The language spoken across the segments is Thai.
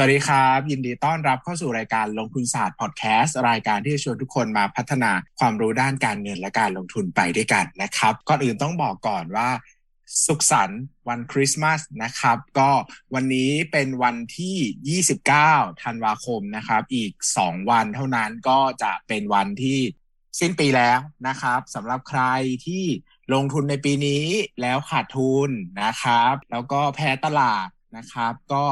สวัสดีครับ ยินดีต้อนรับเข้าสู่รายการลงทุนศาสตร์พอดแคสต์รายการที่จะชวนทุกคนมาพัฒนาความรู้ด้านการเงินและการลงทุนไปด้วยกันนะครับก่อนอื่นต้องบอกก่อนว่า สุขสันต์วันคริสต์มาสนะครับ ก็วันนี้เป็นวันที่ 29 ธันวาคมนะครับ อีก 2 วันเท่านั้นก็จะเป็นวันที่สิ้นปีแล้วนะครับสำหรับใครที่ลงทุนในปีนี้แล้วขาดทุนนะครับ แล้วก็แพ้ตลาดนะครับ ก็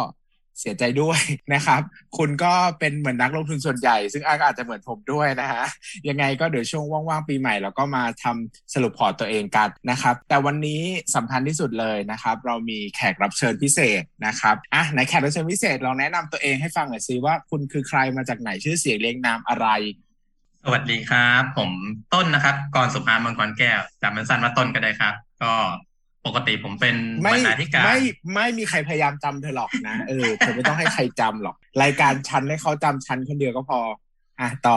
เสียใจด้วยนะครับ คุณก็เป็นเหมือนนักลงทุนส่วนใหญ่ ซึ่งอาจจะเหมือนผมด้วยนะฮะ ยังไงก็เดี๋ยวช่วงว่างๆปีใหม่เราก็มาทำสรุปพอร์ตตัวเองกันนะครับ แต่วันนี้สำคัญที่สุดเลยนะครับ เรามีแขกรับเชิญพิเศษนะครับอะในแขกรับเชิญพิเศษลองแนะนำตัวเองให้ฟังหน่อยสิว่าคุณคือใครมาจากไหนชื่อเสียงเรียงนามอะไรสวัสดีครับ ผมต้นนะครับกรสุภามังกรแก้วจำเป็นสั้นว่าต้นก็ได้ครับ ก็ ปกติผมเป็นบรรณาธิการไม่ไม่มีใครพยายามจำเธอหรอกนะ เออเธอไม่ต้องให้ใครจำหรอก รายการฉันให้เขาจำฉันคนเดียวก็พอ อะต่อ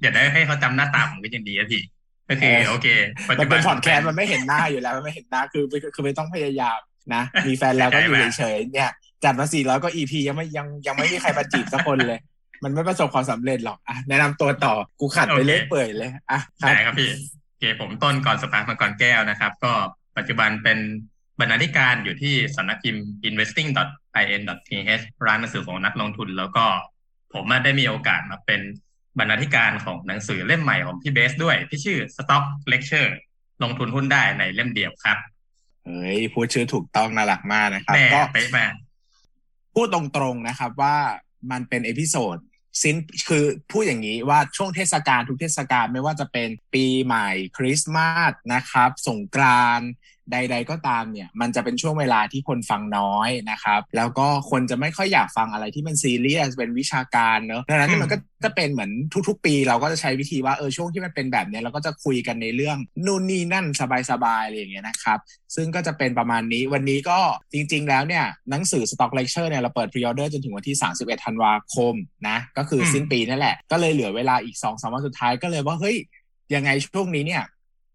อย่าได้ให้เขาจำหน้าตาผมก็ยังดีอะพี่ก็คือโอเคมันเป็นพอดแคสต์มันไม่เห็นหน้าอยู่แล้วมันไม่เห็นหน้าคือคือไม่ต้องพยายามนะ มีแฟนแล้วก็อยู่เฉยๆเนี่ย จัดมาสี่ร้อยก็อีพียังไม่ยังยังไม่มีใครมาจีบสักคนเลย มันไม่ประสบความสำเร็จหรอกอะแนะนำตัวต่อกูขัดไปเรื่อยเปื่อยเลยอะได้ครับพี่โอเคผมต้นก่อนสภามังกรแก้วนะครับ ก็ ปัจจุบันเป็นบรรณาธิการอยู่ที่สำนักพิมพ์ investing.in.th ร้านหนังสือของนักลงทุน แล้วก็ผมได้มีโอกาสมาเป็นบรรณาธิการของหนังสือเล่มใหม่ของพี่เบสด้วย ที่ชื่อ Stock Lecture ลงทุนหุ้นได้ในเล่มเดียวครับ เฮ้ยพูดชื่อถูกต้องน่ารักมากนะครับก็เป๊ะมากพูดตรงๆนะครับว่ามันเป็น episode สิ้นคือพูดอย่างนี้ว่าช่วงเทศกาลทุกเทศกาลไม่ว่าจะเป็นปีใหม่คริสต์มาสนะครับ สงกรานต์ ใด ๆ ก็ตามเนี่ย มันจะเป็นช่วงเวลาที่คนฟังน้อยนะครับ แล้วก็คนจะไม่ค่อยอยากฟังอะไรที่มันซีเรียสเป็นวิชาการเนอะดังนั้นมันก็จะเป็นเหมือนทุก ๆ ปี เราก็จะใช้วิธีว่าเออช่วงที่มันเป็นแบบนี้เราก็จะคุยกันในเรื่องนู่นนี่นั่นสบายๆอะไรอย่างเงี้ยนะครับ ซึ่งก็จะเป็นประมาณนี้วันนี้ก็จริง ๆ แล้วเนี่ยหนังสือ Stock Lecture เนี่ยเราเปิดพรีออเดอร์จนถึงวันที่ 31 ธันวาคมนะก็คือสิ้นปีนั่นแหละก็เลยเหลือเวลาอีก2อสวันสุดท้ายก็เลยว่าเฮ้ยยังไงช่วงนี้เนี่ย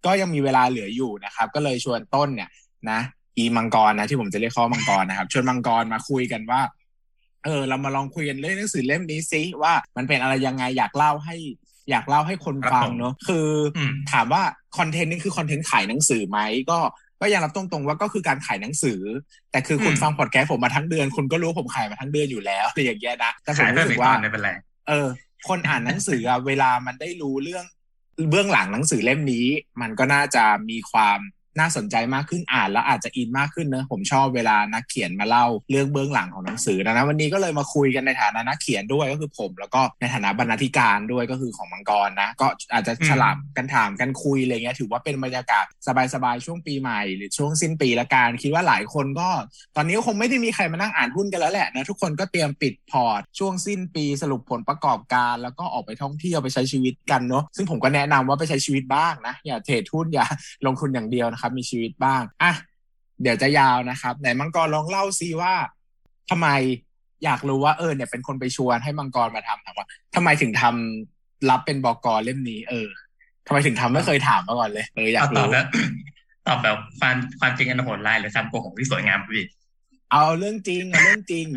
ก็ยังมีเวลาเหลืออยู่นะครับ ก็เลยชวนต้นเนี่ยนะอีมังกรนะที่ผมจะเรียกเขามังกรนะครับชวนมังกรมาคุยกันว่า เออ เรามาลองคุยกันเรื่องหนังสือเล่มนี้ซิว่ามันเป็นอะไรยังไงอยากเล่าให้ อยากเล่าให้คนฟังเนาะคือถามว่าคอนเทนต์นี่คือคอนเทนต์ขายหนังสือไหมก็ก็ยังรับตรงๆว่าก็คือการขายหนังสือ แต่คือคุณฟังพอดแคสต์ผมมาทั้งเดือน คุณก็รู้ผมขายมาทั้งเดือนอยู่แล้วอะไรอย่างเงี้ยนะแต่ผมรู้สึกว่าไม่เป็นไรเออ คนอ่านหนังสืออะเวลามันได้รู้เรื่อง เบื้องหลังหนังสือเล่มนี้ มันก็น่าจะมีความ น่าสนใจมากขึ้นอ่านแล้วอาจจะอินมากขึ้นเนะผมชอบเวลานักเขียนมาเล่าเรื่องเบื้องหลังของหนังสือดังนั้นวันนี้ก็เลยมาคุยกันในฐานะนักเขียนด้วยก็คือผม แล้วก็ในฐานะบรรณาธิการด้วยก็คือของมังกรนะ ก็อาจจะฉลับกันถามกันคุยอะไรเงี้ยถือว่าเป็นบรรยากาศสบายๆช่วงปีใหม่ หรือช่วงสิ้นปีละกันคิดว่าหลายคนก็ ตอนนี้คงไม่ได้มีใครมานั่งอ่านหุ้นกันแล้วแหละนะทุกคนก็เตรียมปิดพอร์ตช่วงสิ้นปีสรุปผลประกอบการ แล้วก็ออกไปท่องเที่ยวไปใช้ชีวิตกันเนาะซึ่งผมก็แนะนำว่าไปใช้ชีวิตบ้างนะอย่าเทรดหุ้นอย่าลงทุนอย่างเดียวนะครับมีชีวิตบ้างอะเดี๋ยวจะยาวนะครับ ไหนมังกรลองเล่าซิว่าทำไมอยากรู้ว่าเออเนี่ยเป็นคนไปชวนให้มังกรมาทำถามว่าทำไมถึงทำรับเป็นบอกรเล่มนี้ เออทำไมถึงทำไม่เคยถามมาก่อนเลยเอออยากตอบรู้แบบตอบแบบความความจริงอันโหดร้ายหรือคำโกหกที่สวยงามพี่เอาเรื่องจริงเอาเรื่องจริง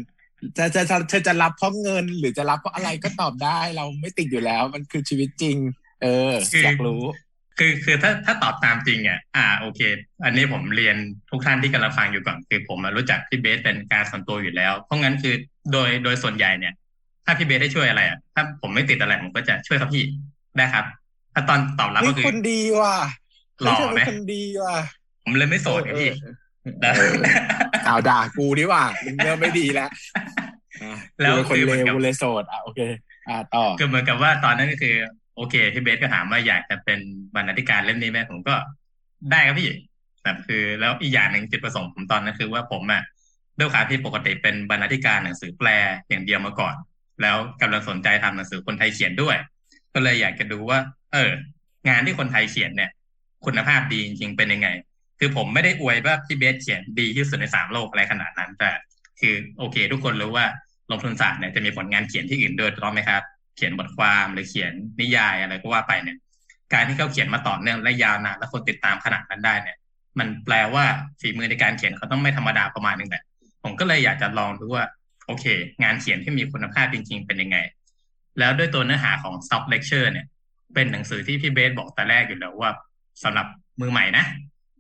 จะจะจะเธอจะรับเพราะเงิน หรือจะรับเพราะอะไรก็ตอบได้ เราไม่ติดอยู่แล้ว มันคือชีวิตจริง เออ อยากรู้ คือคือถ้าถ้าตอบตามจริงอะอ่าโอเค อันนี้ผมเรียนทุกท่านที่กำลังฟังอยู่ก่อนคือผมมารู้จักพี่เบสเป็นการส่วนตัวอยู่แล้ว เพราะงั้นคือโดยโดยส่วนใหญ่เนี่ย ถ้าพี่เบสได้ช่วยอะไรอะถ้าผมไม่ติดอะไรผมก็จะช่วยครับพี่ได้ครับ ถ้าตอนตอบรับเฮ้ก็ยคือคนดีว่ะหล่อไหมเฮ้ยเธเป็นคนดีว่ะผมเลยไม่โสดไงพี่เออเออเอาด่ากูดีกว่ามึงเริ่มไม่ดีแล้วอะแล้วกูเป็นคนคือเหมืเลอนวกับกูเลยโสดอะโอเค อะต่อคือเหมือนกับว่าตอนนั้นก็คือ โอเคพี่เบสก็ถามว่าอยากจะเป็น บรรณาธิการเล่มนี้ไหมผมก็ได้ครับพี่แบบคือแล้วอีกอย่างหนึ่งจุดประสงค์ผมตอนนั้นคือว่าผมอะด้วยความที่ปกติเป็นบรรณาธิการหนังสือแปลอย่างเดียวมาก่อน แล้วกำลังสนใจทำหนังสือคนไทยเขียนด้วย ก็เลยอยากจะดูว่า เออ งานที่คนไทยเขียนเนี่ย คุณภาพดีจริงๆเป็นยังไง คือผมไม่ได้อวยว่าพี่เบสเขียนดีที่สุดในสามโลกอะไรขนาดนั้น แต่ คือโอเค ทุกคนรู้ว่าลงทุนศาสตร์เนี่ยจะมีผลงานเขียนที่อื่นด้วยถูกต้ไหมครับ เขียนบทความหรือเขียนนิยายอะไรก็ว่าไปเนี่ย การที่เขาเขียนมาต่อเนื่องและยาวนานและคนติดตามขนาดนั้นได้เนี่ย มันแปลว่าฝีมือในการเขียนเขาต้องไม่ธรรมดาประมาณหนึงแหละผมก็เลยอยากจะลองดูว่า โอเค งานเขียนที่มีคุณภาพจริง ๆ เป็นยังไง แล้วด้วยตัวเนื้อหาของ soft lecture เนี่ย เป็นหนังสือที่พี่เบสบอกแต่แรกอยู่แล้วว่าสำหรับมือใหม่นะ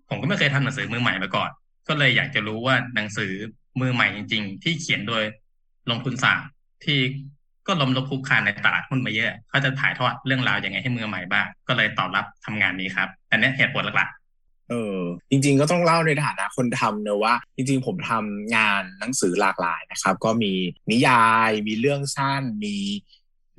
ผมก็ไม่เคยทำหนังสือมือใหม่มาก่อน ก็เลยอยากจะรู้ว่าหนังสือมือใหม่จริง ๆ ที่เขียนโดยลงทุนศาสตร์ที่ ก็ล้มลุกคลุกคลานในตลาดหุ้นมาเยอะเขาจะถ่ายทอดเรื่องราวยังไงให้มือใหม่บ้าง ก็เลยตอบรับทำงานนี้ครับ อันนี้เหตุผลหลักเออจริงๆก็ต้องเล่าในฐานะคนทำเนอะว่า จริงๆผมทำงานหนังสือหลากหลายนะครับ ก็มีนิยาย มีเรื่องสั้น มี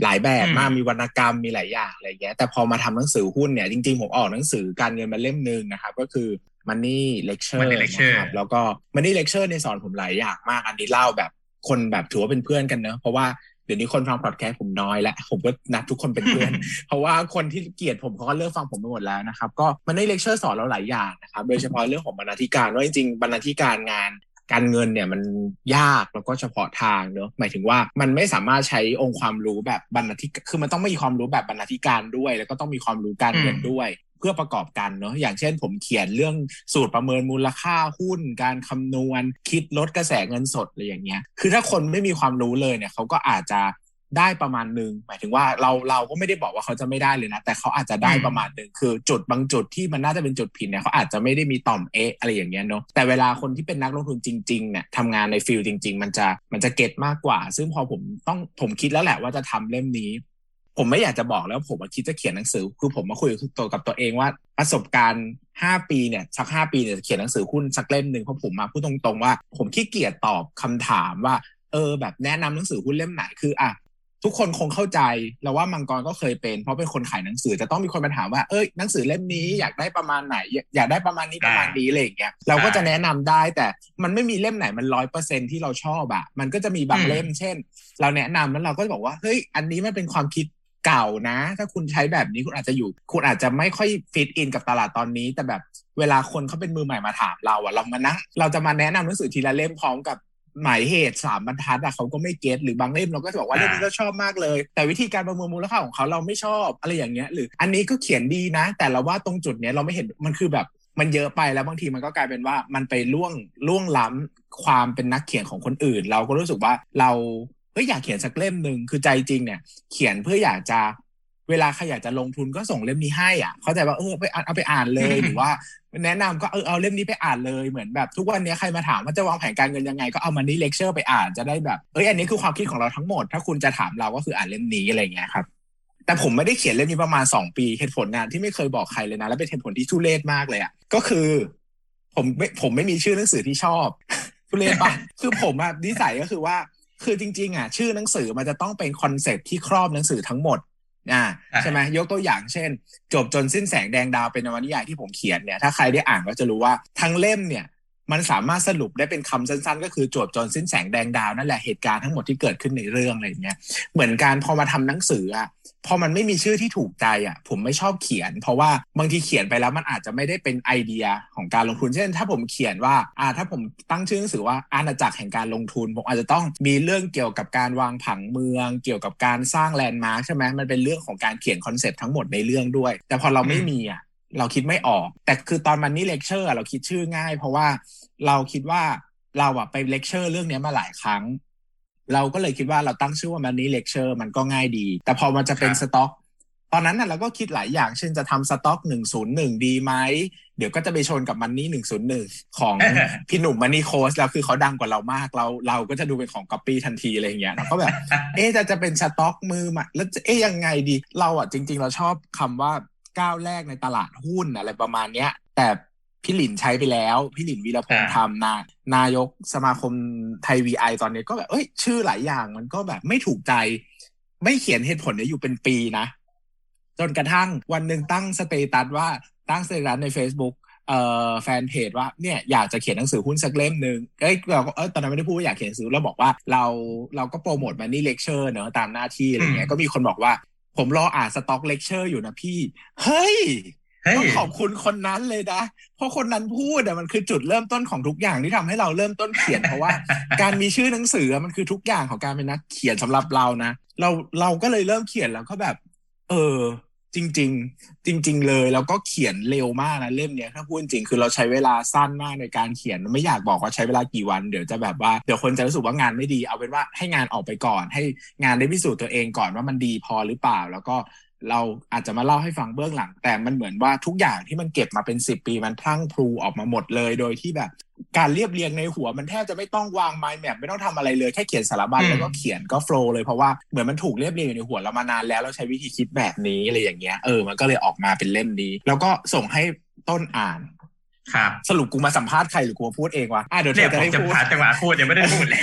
หลายแบบมากมีวรรณกรรมมีหลายอย่างอะไรเงี้ยแต่พอมาทำหนังสือหุ้นเนี่ยจริงๆผมออกหนังสือการเงินมาเล่มหนึ่งนะครับ ก็คือ Money Lecture Money Lecture นะครับแล้วก็ Money Lecture ในยสอนผมหลายอย่างมาก อันนี้เล่าแบบคนแบบถือว่าเป็นเพื่อนกันเนอะเพราะว่าเดี๋ยวนี้คนฟังพอดแคสต์ผมน้อยแล้วผมก็นัดทุกคนเป็นเพื่อน เพราะว่าคนที่เกลียดผมเขาก็เลิกฟังผมไปหมดแล้วนะครับ ก็มันได้เลคเชอร์สอนเราหลายอย่างนะครับโดยเฉพาะเรื่องของบรรณาธิการว่าจริงๆบรรณาธิการงานการเงินเนี่ยมันยากแล้วก็เฉพาะทางเนอะหมายถึงว่ามันไม่สามารถใช้องค์ความรู้แบบบรรณาธิกคือมันต้องมีความรู้แบบบรรณาธิการด้วย แล้วก็ต้องมีความรู้การเงินด้วย เพื่อประกอบกันเนาะอย่างเช่น ผมเขียนเรื่องสูตรประเมินมูลค่าหุ้น การคำนวณ คิดลดกระแสเงินสดอะไรอย่างเงี้ย คือถ้าคนไม่มีความรู้เลยเนี่ยเขาก็อาจจะได้ประมาณหนึ่งหมายถึงว่าเราเราก็ไม่ได้บอกว่าเขาจะไม่ได้เลยนะ แต่เขาอาจจะได้ประมาณหนึ่งคือจุดบางจุดที่มันน่าจะเป็นจุดผิดเนี่ยเขาอาจจะไม่ได้มีต่อมเอะอะไรอย่างเงี้ยเนาะแต่เวลาคนที่เป็นนักลงทุนจริงๆเนี่ยทำงานในฟิลจริง ๆ มันจะมันจะเก็ตมากกว่า ซึ่งพอผมต้องผมคิดแล้วแหละว่าจะทำเล่มนี้ ผมไม่อยากจะบอกแล้วผมคิดจะเขียนหนังสือ คือผมมาคุยกับตัวกับตัวเองว่า ประสบการณ์ห้าปีเนี่ยสักห้าปีเนี่ยจะเขียนหนังสือหุ้นสักเล่มหนึ่งเพราะผมมาพูดตรงๆว่า ผมขี้เกียจตอบคำถามว่า เออ แบบแนะนำหนังสือหุ้นเล่มไหนคืออะทุกคนคงเข้าใจแล้วว่ามังกรก็เคยเป็น เพราะเป็นคนขายหนังสือจะต้องมีคนมาถามว่าเอ้ยหนังสือเล่มนี้อยากได้ประมาณไหน อยากได้ประมาณนี้ประมาณนี้อะไรอย่างเงี้ยเราก็จะแนะนำได้แต่มันไม่มีเล่มไหนมันร้อยเปอร์เซ็นที่เราชอบอะมันก็จะมีบางเล่ม เช่น เราแนะนำแล้วเราก็จะบอกว่าเฮ้ยอันนี้มันเป็นความคิด เก่านะ ถ้าคุณใช้แบบนี้คุณอาจจะอยู่ คุณอาจจะไม่ค่อยฟิตอินกับตลาดตอนนี้ แต่แบบเวลาคนเขาเป็นมือใหม่มาถามเราอะเรามานั่งเราจะมาแนะนำหนังสือทีละเล่มพร้อมกับหมายเหตุสามบรรทัดอะเขาก็ไม่เก็ตหรือบางเล่มเราก็จะบอกว่าอ่าเล่มนี้เราชอบมากเลย แต่วิธีการประเมินมูลค่าของเขาเราไม่ชอบอะไรอย่างเงี้ย หรืออันนี้ก็เขียนดีนะ แต่เราว่าตรงจุดเนี้ยเราไม่เห็นมันคือแบบมันเยอะไปแล้วบางทีมันก็กลายเป็นว่ามันไปล่วงล่วงล้ำความเป็นนักเขียนของคนอื่น เราก็รู้สึกว่าเรา เฮ้ยอยากเขียนสักเล่มหนึ่งคือใจจริงเนี่ย เขียนเพื่ออยากจะเวลาใครอยากจะลงทุนก็ส่งเล่มนี้ให้อะ เข้าใจว่าเออไปเอาไปอ่านเลยหรือว่า แนะนำก็เออเอาเล่มนี้ไปอ่านเลยเหมือนแบบ ทุกวันนี้ใครมาถามว่าจะวางแผนการเงินยังไง ก็เอา Money Lecture ไปอ่านจะได้แบบเอ้ยอันนี้คือความคิดของเราทั้งหมด ถ้าคุณจะถามเราก็คืออ่านเล่มนี้อะไรเงี้ยครับ แต่ผมไม่ได้เขียนเล่มนี้ประมาณสองปีเหตุผลงานที่ไม่เคยบอกใครเลยนะ และเป็นเหตุผลที่ทุเรศมากเลยอะก็คือ ผมไม่ผมไม่มีชื่อหนังสือที่ชอบทุเรศปะคือผมอะนิสัยก็คือว่า คือจริง ๆ อะ ชื่อหนังสือมันจะต้องเป็น concept ที่ครอบหนังสือทั้งหมดอ่าใช่ไหมยกตัวอย่างเช่น จวบจนสิ้นแสงแดงดาวเป็นนวนิยายที่ผมเขียนเนี่ย ถ้าใครได้อ่านก็จะรู้ว่าทั้งเล่มเนี่ย มันสามารถสรุปได้เป็นคำสั้นๆ ก็คือจวบจนสิ้นแสงแดงดาวนั่นแหละเหตุการณ์ทั้งหมดที่เกิดขึ้นในเรื่องอะไรเงี้ยเหมือนการพอมาทำหนังสืออะพอมันไม่มีชื่อที่ถูกใจอะผมไม่ชอบเขียน เพราะว่าบางทีเขียนไปแล้วมันอาจจะไม่ได้เป็นไอเดียของการลงทุนเช่น ถ้าผมเขียนว่าอ่าถ้าผมตั้งชื่อหนังสือว่าอาณาจักรแห่งการลงทุนผมอาจจะต้องมีเรื่องเกี่ยวกับการวางผังเมือง เกี่ยวกับการสร้างแลนด์มาร์คใช่ไหมมันเป็นเรื่องของการเขียน concept ทั้งหมดในเรื่องด้วย แต่พอเราไม่มีอะ เราคิดไม่ออก แต่คือตอน Money Lecture เราคิดชื่อง่าย เพราะว่าเราคิดว่าเราอะไปเลคเชอร์เรื่องนี้มาหลายครั้ง เราก็เลยคิดว่าเราตั้งชื่อว่า Money Lecture มันก็ง่ายดี แต่พอมันจะเป็นสต็อกตอนนั้นน่ะเราก็คิดหลายอย่าง เช่นจะทำสต็อกหนึ่งศูนย์หนึ่งดีไหม เดี๋ยวก็จะไปชนกับ Money หนึ่งศูนย์หนึ่งของพี่หนุ่ม Money Coach แล้วคือเขาดังกว่าเรามาก เราเราก็จะดูเป็นของก๊อปปี้ทันทีอะไรอย่างเงี้ยเราก็แบบ เอ๊จะจะเป็นสต็อกมือมาแล้วเอ๊ยังไงดี เราอะจริง ๆ เราชอบคำว่า ก้าวแรกในตลาดหุ้นอะไรประมาณเนี้ย แต่พี่หลินใช้ไปแล้ว พี่หลินวีระพงษ์ ธัม นายกสมาคมไทยวีไอตอนนี้ก็แบบเอ้ย ชื่อหลายอย่างมันก็แบบไม่ถูกใจ ไม่เขียนเหตุผลเนี่ยอยู่เป็นปีนะ จนกระทั่งวันหนึ่งตั้ง status ว่าตั้ง status ใน Facebook เอ่อแฟนเพจว่าเนี่ยอยากจะเขียนหนังสือหุ้นสักเล่มหนึ่งเอ้ยเราเออตอนนั้นไม่ได้พูดว่าอยากเขียนหนังสือเราบอกว่าเราเราก็โปรโมท Money Lecture เนอะตามหน้าที่อะไรเงี้ยก็มีคนบอกว่า ผมรออ่าน Stock Lecture อยู่นะพี่ เฮ้ยต้องขอบคุณคนนั้นเลยนะ เพราะคนนั้นพูดอะมันคือจุดเริ่มต้นของทุกอย่างที่ทำให้เราเริ่มต้นเขียนเพราะว่า การมีชื่อหนังสือมันคือทุกอย่างของการเป็นนักเขียนสำหรับเรานะ เราเราก็เลยเริ่มเขียนแล้วก็แบบ เออ จริง ๆ จริง ๆ เลย แล้วก็เขียนเร็วมากนะเล่มเนี้ยถ้าพูดจริงคือเราใช้เวลาสั้นมากในการเขียนไม่อยากบอกว่าใช้เวลากี่วันเดี๋ยวจะแบบว่าเดี๋ยวคนจะรู้สึกว่างานไม่ดีเอาเป็นว่าให้งานออกไปก่อน ให้งานได้พิสูจน์ตัวเองก่อนว่ามันดีพอหรือเปล่า แล้วก็ เราอาจจะมาเล่าให้ฟังเบื้องหลัง แต่มันเหมือนว่าทุกอย่างที่มันเก็บมาเป็นสิบปีมันพลั่งพลูออกมาหมดเลย โดยที่แบบ การเรียบเรียงในหัวมันแทบจะไม่ต้องวางไมล์แมปไม่ต้องทำอะไรเลยแค่เขียนสารบัญแล้วก็เขียนก็โฟล์เลยเพราะว่าเหมือนมันถูกเรียบเรียงอยู่ในหัวเรามานานแล้วเราใช้วิธีคิดแบบนี้อะไรอย่างเงี้ยเออมันก็เลยออกมาเป็นเล่มนี้ แล้วก็ส่งให้ต้นอ่านครับสรุปกูมาสัมภาษณ์ใครหรือกูมาพูดเองวะอะเดี๋ยวเธเนี่ยอจะผมได้จะพูดหาจังหวะพูดยังไม่ได้พูดเลย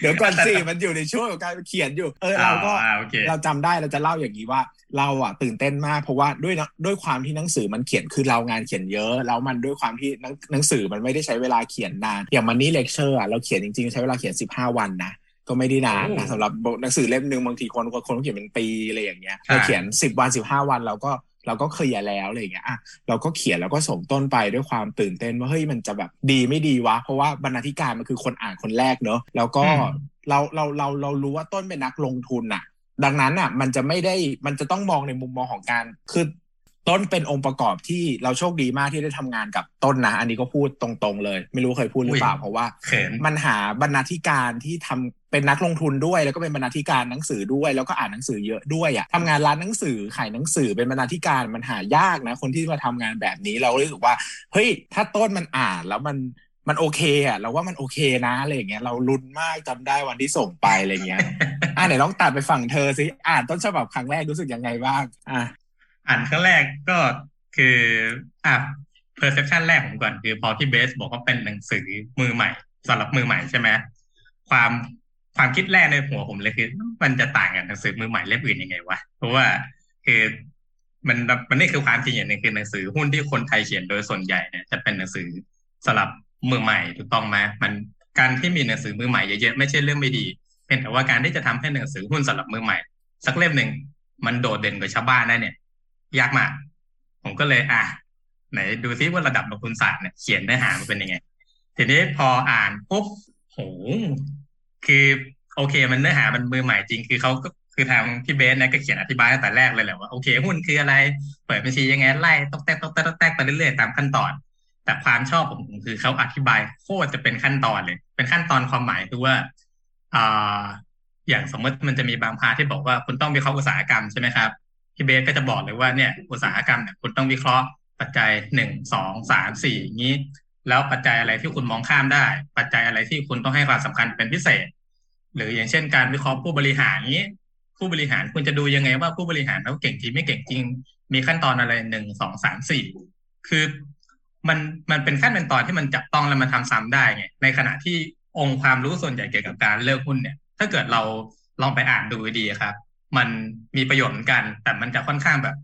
เดี๋ยวก่อนสิมันอยู่ในช่วงของการเขียนอยู่ เออเราก็อ่าโอเคเราจำได้เราจะเล่าอย่างนี้ว่าเราอะตื่นเต้นมาก เพราะว่าด้วยนะด้วยความที่หนังสือมันเขียนคือเรางานเขียนเยอะ แล้วมันด้วยความที่หนังหนังสือมันไม่ได้ใช้เวลาเขียนนาน อย่างมันนี่เลคเชอร์อะเราเขียนจริงๆ ใช้เวลาเขียน 15 วันนะก็ไม่ได้นานนะสำหรับหนังสือเล่มหนึ่งบางทีคนคนต้องเขียนเป็นปีอะไรอย่างเงี้ยเราเขียน 10 วัน 15 วันเราก็ เราก็เคลียร์แล้วอะไรอย่างเงี้ยอะเราก็เขียนแล้วก็ส่งต้นไปด้วยความตื่นเต้นว่าเฮ้ยมันจะแบบดีไม่ดีวะ เพราะว่าบรรณาธิการมันคือคนอ่านคนแรกเนอะแล้วก็อืมเราเราเราเรารู้ว่าต้นเป็นนักลงทุนน่ะดังนั้นอะมันจะไม่ได้มันจะต้องมองในมุมมองของการคือ ต้นเป็นองค์ประกอบที่เราโชคดีมากที่ได้ทำงานกับต้นนะ อันนี้ก็พูดตรงๆเลย ไม่รู้เคยพูดหรือเปล่าเพราะว่าเขินมันหาบรรณาธิการที่ทำเป็นนักลงทุนด้วย แล้วก็เป็นบรรณาธิการหนังสือด้วย แล้วก็อ่านหนังสือเยอะด้วยอะทำงานร้านหนังสือขายหนังสือเป็นบรรณาธิการมันหายากนะ คนที่มาทำงานแบบนี้เรารู้สึกว่าเฮ้ยถ้าต้นมันอ่านแล้วมันมันโอเคอะเราว่ามันโอเคนะอะไรอย่างเงี้ยเราลุ้นมากจำได้วันที่ส่งไปอะไรเงี้ยอะไหนลองตัดไปฝั่งเธอสิอ่านต้นฉบับครั้งแรกรู้สึกยังไงบ้างอะ อ่านครั้งแรกก็คืออะ perception แรกผมก่อนคือพอพี่เบสบอกว่าเป็นหนังสือมือใหม่สำหรับมือใหม่ใช่ไหมความความคิดแรกในหัวผมเลยคือ มันจะต่างกับหนังสือมือใหม่เล่มอื่นยังไงวะเพราะว่าคือมันมันนี่คือความจริงอย่างหนึ่งคือหนังสือหุ้นที่คนไทยเขียนโดยส่วนใหญ่เนี่ยจะเป็นหนังสือสำหรับมือใหม่ถูกต้องไหมมันการที่มีหนังสือมือใหม่เยอะๆไม่ใช่เรื่องไม่ดีเพียงแต่ว่าการที่จะทำให้หนังสือหุ้นสำหรับมือใหม่ สักเล่มหนึ่งมันโดดเด่นกว่าชาวบ้านได้เนี่ย ยากมาก ผมก็เลยอะไหนดูซิว่าระดับลงทุนศาสตร์เนี่ยเขียนเนื้อหามันเป็นยังไง ทีนี้พออ่านปุ๊บโหคือโอเค มันเนื้อหามันมือใหม่จริงคือเขาก็คือทางพี่เบสนะก็เขียนอธิบายตั้งแต่แรกเลยแหละว่าโอเคหุ้นคืออะไร เปิดบัญชียังไงไล่ตอกแตกตอกแตกตอกแตกไปเรื่อยๆตามขั้นตอน แต่ความชอบผมคือเขาอธิบายโคตรจะเป็นขั้นตอนเลย เป็นขั้นตอนความหมายคือว่าอ่าอย่างสมมติมันจะมีบางพาที่บอกว่าคุณต้องวิเคราะห์อุตสาหกรรมใช่ไหมครับ พี่เบสก็จะบอกเลยว่าเนี่ยอุตสาหกรรมเนี่ยคุณต้องวิเคราะห์ปัจจัยหนึ่งสองสามสี่อย่างนี้ แล้วปัจจัยอะไรที่คุณมองข้ามได้ ปัจจัยอะไรที่คุณต้องให้ความสำคัญเป็นพิเศษ หรืออย่างเช่น การวิเคราะห์ผู้บริหารนี้ ผู้บริหารคุณจะดูยังไงว่าผู้บริหารเขาเก่งจริงไม่เก่งจริง มีขั้นตอนอะไรหนึ่งสองสามสี่คือมันมันเป็นขั้นเป็นตอนที่มันจับต้องแล้วมันทำซ้ำได้ไงในขณะที่องค์ความรู้ส่วนใหญ่เกี่ยวกับการเลือกหุ้นเนี่ย ถ้าเกิดเราลองไปอ่านดูดีครับ มันมีประโยชน์เหมือนกัน แต่มันจะค่อนข้างแบบ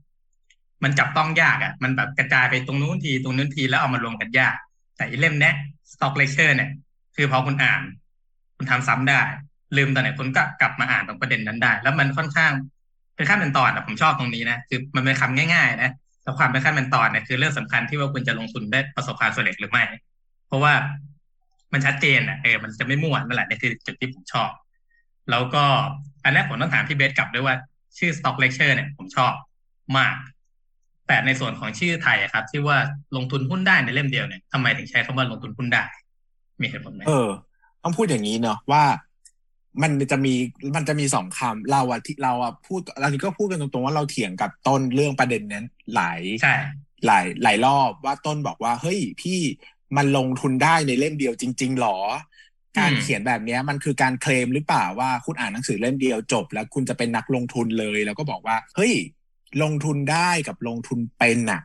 มันจับต้องยากอะ่ะ มันแบบกระจายไปตรงนู้นทีตรงนู้นทีแล้วเอามารวมกันยาก แต่อีเล่มเนี้ย stock lecture เนี่ย คือพอคุณอ่าน คุณทำซ้ำได้ ลืมตอนไหนคุณก็กลับมาอ่านตรงประเด็นนั้นได้ แล้วมันค่อนข้างเป็นขั้นเป็นตอนอะผมชอบตรงนี้นะคือมันเป็นคำง่ายๆนะแต่ความเป็นขั้นเป็นตอนเนี่ยคือเรื่องสำคัญที่ว่าคุณจะลงทุนได้ประสบความสำเร็จหรือไม่ เพราะว่ามันชัดเจนอะเออมันจะไม่มั่วนั่นแหละนี่คือจุดที่ผมชอบ แล้วก็อันนี้ผมต้องถามพี่เบสกลับด้วยว่า ชื่อ stock lecture เนี่ยผมชอบมาก แต่ในส่วนของชื่อไทยครับ ที่ว่าลงทุนหุ้นได้ในเล่มเดียวเนี่ยทำไมถึงใช้คำว่าลงทุนหุ้นได้ มีเหตุผลไหมเออ ต้องพูดอย่างนี้เนาะว่ามันจะมีมันจะมีสองคำเราอะที่เราอะพูดเรานี้ก็พูดกันตรงๆว่าเราเถียงกับต้นเรื่องประเด็นนั้นหลายใช่หลายหลายรอบว่าต้นบอกว่าเฮ้ยพี่มันลงทุนได้ในเล่มเดียวจริง ๆหรอ การเขียนแบบนี้มันคือการเคลมหรือเปล่าว่าคุณอ่านหนังสือเล่มเดียวจบ แล้วคุณจะเป็นนักลงทุนเลย แล้วก็บอกว่า เฮ้ย ลงทุนได้กับลงทุนเป็นอะ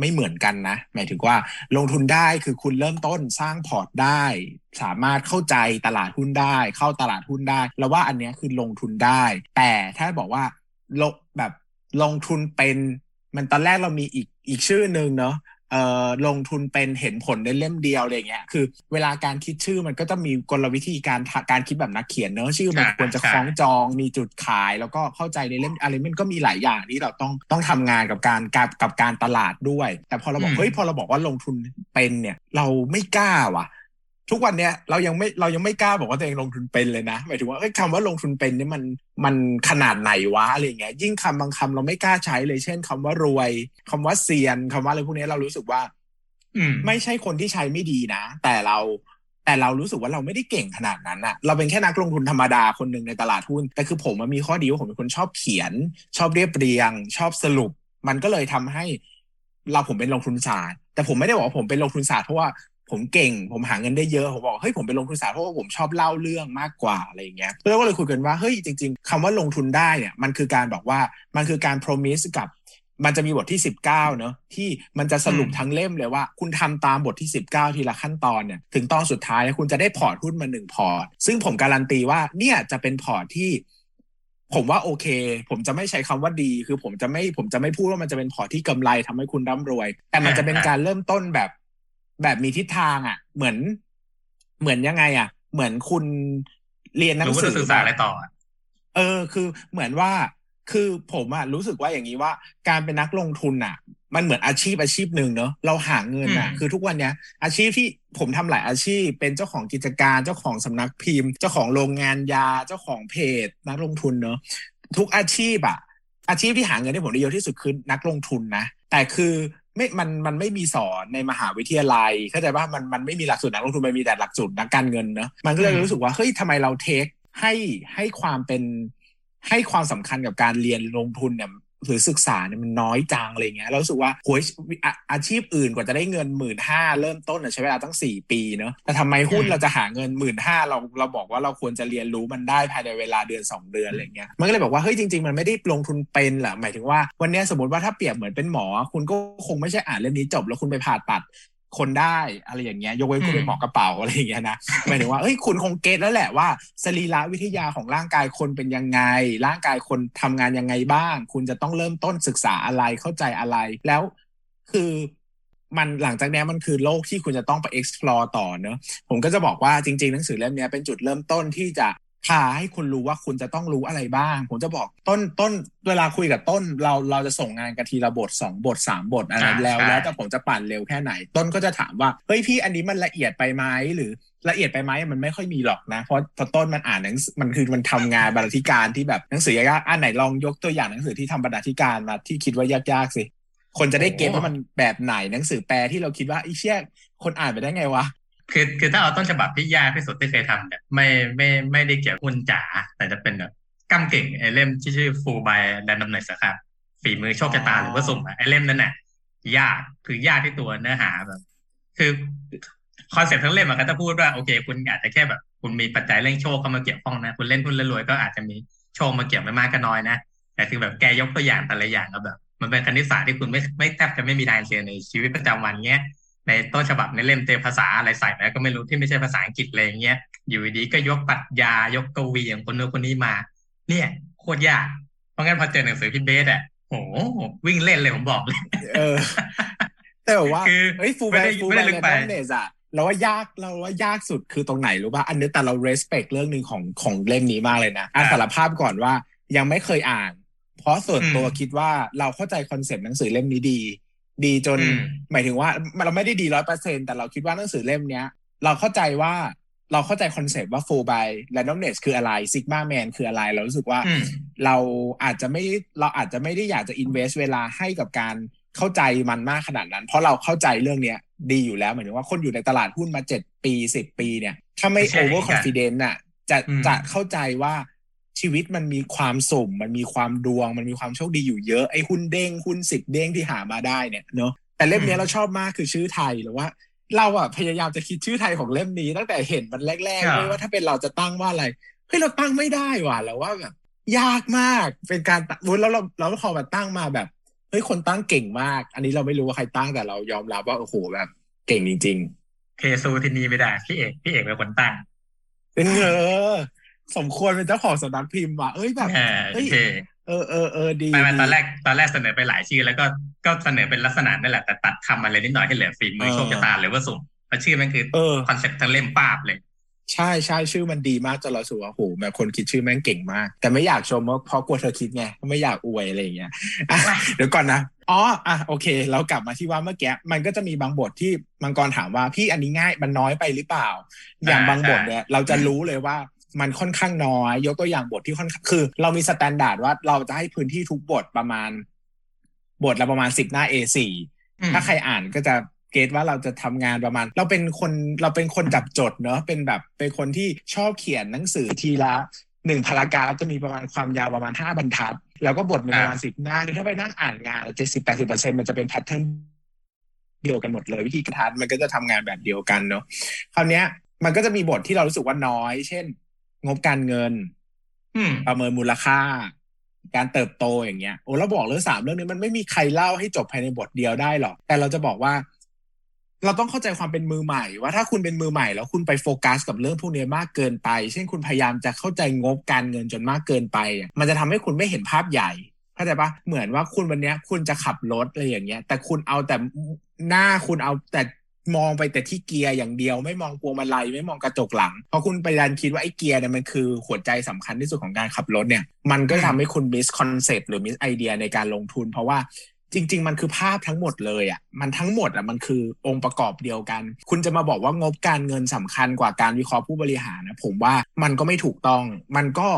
ไม่เหมือนกันนะ หมายถึงว่าลงทุนได้คือคุณเริ่มต้นสร้างพอร์ตได้ สามารถเข้าใจตลาดหุ้นได้ เข้าตลาดหุ้นได้ แล้วว่าอันนี้คือลงทุนได้ แต่ถ้าบอกว่าลงแบบลงทุนเป็นมันตอนแรกเรามีอีกอีกชื่อหนึ่งเนาะ เอ่อลงทุนเป็นเห็นผลในเล่มเดียวอะไรเงี้ยคือ เวลาการคิดชื่อมันก็จะมีกลวิธีการการคิดแบบนักเขียนเนอะชื่อมันควรจะคล้องจองมีจุดขาย แล้วก็เข้าใจในเล่มอะไรมันก็มีหลายอย่างที่เราต้องต้องทำงานกับการกับกับการตลาดด้วย แต่พอเราบอกเฮ้ยพอเราบอกว่าลงทุนเป็นเนี่ยเราไม่กล้าว่ะ ทุกวันเนี้ยเรายังไม่เรายังไม่กล้าบอกว่าตัวเองลงทุนเป็นเลยนะหมายถึงว่าคำว่าลงทุนเป็นนี่มันมันขนาดไหนวะอะไรเงี้ยยิ่งคำบางคำเราไม่กล้าใช้เลย เช่นคำว่ารวยคำว่าเซียนคำว่าอะไรพวกนี้เรารู้สึกว่าอืไม่ใช่คนที่ใช้ไม่ดีนะ แต่เราแต่เรารู้สึกว่าเราไม่ได้เก่งขนาดนั้นอะเราเป็นแค่นักลงทุนธรรมดาคนหนึ่งในตลาดหุ้น แต่คือผมมันมีข้อดีว่าผมเป็นคนชอบเขียน ชอบเรียบเรียง ชอบสรุป มันก็เลยทำให้ เราผมเป็นลงทุนศาสตร์ แต่ผมไม่ได้บอกว่าผมเป็นลงทุนศาสตร์เพราะว่า ผมเก่ง ผมหาเงินได้เยอะ ผมบอกเฮ้ยผมไปลงทุนศาสตร์เพราะว่าผมชอบเล่าเรื่องมากกว่าอะไรอย่างเงี้ยแล้วก็เลยคุยกันว่าเฮ้ยจริง ๆคำว่าลงทุนได้เนี่ยมันคือการบอกว่ามันคือการ promise กับมันจะมีบทที่ 19 เนอะที่มันจะสรุปทั้งเล่มเลยว่า คุณทำตามบทที่ 19 ทีละขั้นตอนเนี่ยถึงตอนสุดท้ายคุณจะได้พอร์ตหุ้นมาหนึ่งพอร์ต ซึ่งผมการันตีว่าเนี่ยจะเป็นพอร์ตที่ ผมว่าโอเค ผมจะไม่ใช้คำว่าดี คือผมจะไม่ผมจะไม่พูดว่ามันจะเป็นพอร์ตที่กำไรทำให้คุณร่ำรวย แต่มันจะเป็นการเริ่มต้นแบบ แบบมีทิศทางอะ เหมือน เหมือนยังไง อะ เหมือนคุณเรียนหนังสือศึกษาอะไรต่อ เออ คือเหมือนว่าคือผมอะรู้สึกว่าอย่างนี้ว่าการเป็นนักลงทุนอะ มันเหมือนอาชีพอาชีพหนึ่งเนอะเราหาเงินอะ คือทุกวันเนี้ย อาชีพที่ผมทำหลายอาชีพ เป็นเจ้าของกิจการเจ้าของสำนักพิมพ์ เจ้าของโรงงานยาเจ้าของเพจ นักลงทุนเนอะทุกอาชีพอะ อาชีพที่หาเงินได้ผลได้เยอะที่สุดคือนักลงทุนนะแต่คือ ไม่มันมันไม่มีสอนในมหาวิทยาลัย เข้าใจว่ามันมันไม่มีหลักสูตรนักลงทุนมันมีแต่หลักสูตรนักการเงินเนาะมันก็เลยรู้สึกว่าเฮ้ยทำไมเราเทคให้ให้ความเป็นให้ความสำคัญกับการเรียนลงทุนเนี่ย หรือศึกษาเนี่ยมันน้อยจังอะไรเงี้ยเราสึกว่าโหยอาชีพอื่นกว่าจะได้เงินหมื่นห้าเริ่มต้นใช้เวลาตั้งสี่ปีเนาะแต่ทำไมหุ้นเราจะหาเงินหมื่นห้าเราเราบอกว่าเราควรจะเรียนรู้มันได้ภายในเวลาเดือนสองเดือนอะไรเงี้ยมันก็เลยบอกว่าเฮ้ยจริง ๆ มันไม่ได้ลงทุนเป็นหรอหมายถึงว่าวันนี้สมมติว่าถ้าเปรียบเหมือนเป็นหมอ คุณก็คงไม่ใช่อ่านเล่มนี้จบแล้วคุณไปผ่าตัด คนได้อะไรอย่างเงี้ยยกเว้นคุณเป็นหมอกระเป๋าอะไรอย่างเงี้ยนะหมายถึงว่าเอ้ยคุณคงเก็ตแล้วแหละว่าสรีระวิทยาของร่างกายคนเป็นยังไง ร่างกายคนทำงานยังไงบ้าง คุณจะต้องเริ่มต้นศึกษาอะไรเข้าใจอะไร แล้วคือมันหลังจากนี้มันคือโลกที่คุณจะต้องไป explore ต่อเนอะผมก็จะบอกว่าจริง ๆ หนังสือเล่มนี้เป็นจุดเริ่มต้นที่จะ พาให้คุณรู้ว่าคุณจะต้องรู้อะไรบ้าง ผมจะบอกต้นต้นเวลาคุยกับต้นเราเราจะส่งงานกันทีละบทสองบทสามบทอะไรแล้ว แล้วแต่ผมจะปั่นเร็วแค่ไหน ต้นก็จะถามว่าเฮ้ยพี่อันนี้มันละเอียดไปไหมหรือละเอียดไปไหมมันไม่ค่อยมีหรอกนะ เพราะพอต้นมันอ่านหนังมันคือมันทำงานบรรณาธิการที่แบบหนังสือยากอ่านไหนลองยกตัวอย่างหนังสือที่ทำบรรณาธิการมาที่คิดว่ายากๆสิคนจะได้เก็ตว่ามันแบบไหนหนังสือแปลที่เราคิดว่าไอ้เชี่ยคนอ่านไปได้ไงวะ คือคือถ้าเอาต้นฉบับที่ยากที่สุดที่เคยทำเนี่ยไม่ไม่ไม่ได้เกี่ยวกับหุ้นจ๋าแต่จะเป็นแบบกำเก่งไอเล่มที่ชื่อ Full by Randomness ครับฝีมือโชคชะตาหรือว่าสุ่มไอเล่มนั้นน่ะยากคือยากที่ตัวเนื้อหาแบบ คือ concept ทั้งเล่มอะก็จะพูดว่าโอเค คุณอาจจะแค่แบบ คุณมีปัจจัยเรื่องโชคเข้ามาเกี่ยวข้องนะ คุณเล่นหุ้นรวยก็อาจจะมีโชคมาเกี่ยวไม่มากก็น้อยนะแต่คือแบบแกยกตัวอย่างแต่ละอย่างก็แบบ มันเป็นคณิตศาสตร์ที่คุณไม่ไม่แทบจะไม่มีทางเรียนในชีวิตประจำวันเงี้ย ในต้นฉบับในเล่มเต็มภาษาอะไรใส่ไปก็ไม่รู้ที่ไม่ใช่ภาษาอังกฤษเลยเงี้ยอยู่ดีก็ยกปรัชญายกกวีอย่างคนนู้นคนนี้มา เนี่ยโคตรยาก เพราะงั้นพอเจอหนังสือพี่เบสอะโอ้วิ่งเล่นเลยผมบอกเลยเออ แต่แบบว่าคือเฮ้ย Fooled by Fooled by Randomness อะเราว่ายากเราว่ายากสุดคือตรงไหนรู้ป่ะอันนี้แต่เรา respect เรื่องหนึ่งของของเล่มนี้มากเลยนะอะสารภาพก่อนว่ายังไม่เคยอ่าน เพราะส่วนตัวคิดว่าเราเข้าใจ concept หนังสือเล่มนี้ดี ดีจนอืมหมายถึงว่าเราไม่ได้ดีร้อยเปอร์เซ็นแต่เราคิดว่าหนังสือเล่มเนี้ย เราเข้าใจว่าเราเข้าใจคอนเซปต์ว่า full by randomness คืออะไร sigma man คืออะไร เรารู้สึกว่าอืมเราอาจจะไม่เราอาจจะไม่ได้อยากจะ invest เวลาให้กับการเข้าใจมันมากขนาดนั้น เพราะเราเข้าใจเรื่องเนี้ยดีอยู่แล้วหมายถึงว่าคนอยู่ในตลาดหุ้นมาเจ็ดปีสิบปีเนี่ย ถ้าไม่ไม่ใช่ over confident น่ะจะอืมจะเข้าใจว่า ชีวิตมันมีความสุ่ม มันมีความดวง มันมีความโชคดีอยู่เยอะไอ้หุ้นเด้งหุ้นสิบเด้งที่หามาได้เนี่ยเนาะแต่เล่มเนี้ยเราชอบมากคือชื่อไทยหรือว่าเราอะพยายามจะคิดชื่อไทยของเล่มนี้ตั้งแต่เห็นมันแรกๆเลยว่าถ้าเป็นเราจะตั้งว่าอะไรเฮ้ยเราตั้งไม่ได้ว่ะแล้วว่าแบบยากมากเป็นการตั้งวุ้นแล้วเราเราพอมาตั้งมาแบบเฮ้ยคนตั้งเก่งมาก อันนี้เราไม่รู้ว่าใครตั้งแต่เรายอมรับว่าโอ้โหแบบเก่งจริงเคซูที่นี่ไม่ได้พี่เอกพี่เอกเป็นคนตั้งๆเป็นเงอ สมควรเป็นเจ้าของสำนักพิมพ์ว่ะเอ้ยแบบเออเฮ้ยโอเคเออเออเออดีไม่ไม่ดีตอนแรกตอนแรกเสนอไปหลายชื่อ แล้วก็ก็เสนอเป็นลักษณะนั่นแหละแต่ตัดคำอะไรนิดหน่อยให้เหลือฝีมือเออโชคชะตาหรือว่าสุ่มเพราะชื่อมันคือเออ concept ทั้งเล่มป้าบเลยใช่ใช่ชื่อมันดีมากจนเรารู้สึกว่าโหแบบคนคิดชื่อแม่งเก่งมาก แต่ไม่อยากชมเพราะเพราะกลัวเธอคิดไงไม่อยากอวยอะไรอย่างเงี้ยอะเดี๋ยวก่อนนะอ๋ออะโอเค เรากลับมาที่ว่าเมื่อกี้มันก็จะมีบางบทที่มังกรถามว่าพี่อันนี้ง่ายมันน้อยไปหรือเปล่า อย่างอ่าบางบทใช่เนี่ยเราจะรู้เลยว่า มันค่อนข้างน้อย ยกตัวอย่างบทที่ค่อนข้างคือ เรามี standard ว่าเราจะให้พื้นที่ทุกบทประมาณ บทละประมาณสิบหน้า A4 อืมถ้าใครอ่านก็จะ get ว่าเราจะทำงานประมาณ เราเป็นคนเราเป็นคนจับจดเนอะเป็นแบบเป็นคนที่ชอบเขียนหนังสือทีละหนึ่ง paragraph จะมีประมาณความยาวประมาณห้าบรรทัด แล้วก็บทมีประมาณสิบหน้าคือถ้าไปนั่งอ่านงานเจ็ดสิบแปดสิบเปอร์เซ็นมันจะเป็น pattern เดียวกันหมดเลย วิธีการทำงานมันก็จะทำงานแบบเดียวกันเนอะคราวเนี้ยมันก็จะมีบทที่เรารู้สึกว่าน้อย เช่น งบการเงินอืมประเมินมูลค่า การเติบโตอย่างเงี้ยโอ้เราบอกเลยสามเรื่องนี้มันไม่มีใครเล่าให้จบภายในบทเดียวได้หรอก แต่เราจะบอกว่า เราต้องเข้าใจความเป็นมือใหม่ ว่าถ้าคุณเป็นมือใหม่ แล้วคุณไปโฟกัสกับเรื่องพวกนี้มากเกินไป เช่นคุณพยายามจะเข้าใจงบการเงินจนมากเกินไปอะมันจะทำให้คุณไม่เห็นภาพใหญ่เข้าใจปะเหมือนว่าคุณวันเนี้ยคุณจะขับรถอะไรอย่างเงี้ย แต่คุณเอาแต่หน้าคุณเอาแต่ มองไปแต่ที่เกียร์อย่างเดียวไม่มองพวงมาลัยไม่มองกระจกหลังเพราะคุณไปดันคิดว่าไอ้เกียร์เนี่ยมันคือหัวใจสำคัญที่สุดของการขับรถเนี่ย มันก็อืมทำให้คุณ misconcept หรือ miss idea ในการลงทุน เพราะว่าจริง ๆ มันคือภาพทั้งหมดเลยอะมันทั้งหมดอะมันคือองค์ประกอบเดียวกัน คุณจะมาบอกว่างบการเงินสำคัญกว่าการวิเคราะห์ผู้บริหารนะผมว่ามันก็ไม่ถูกต้อง มันก็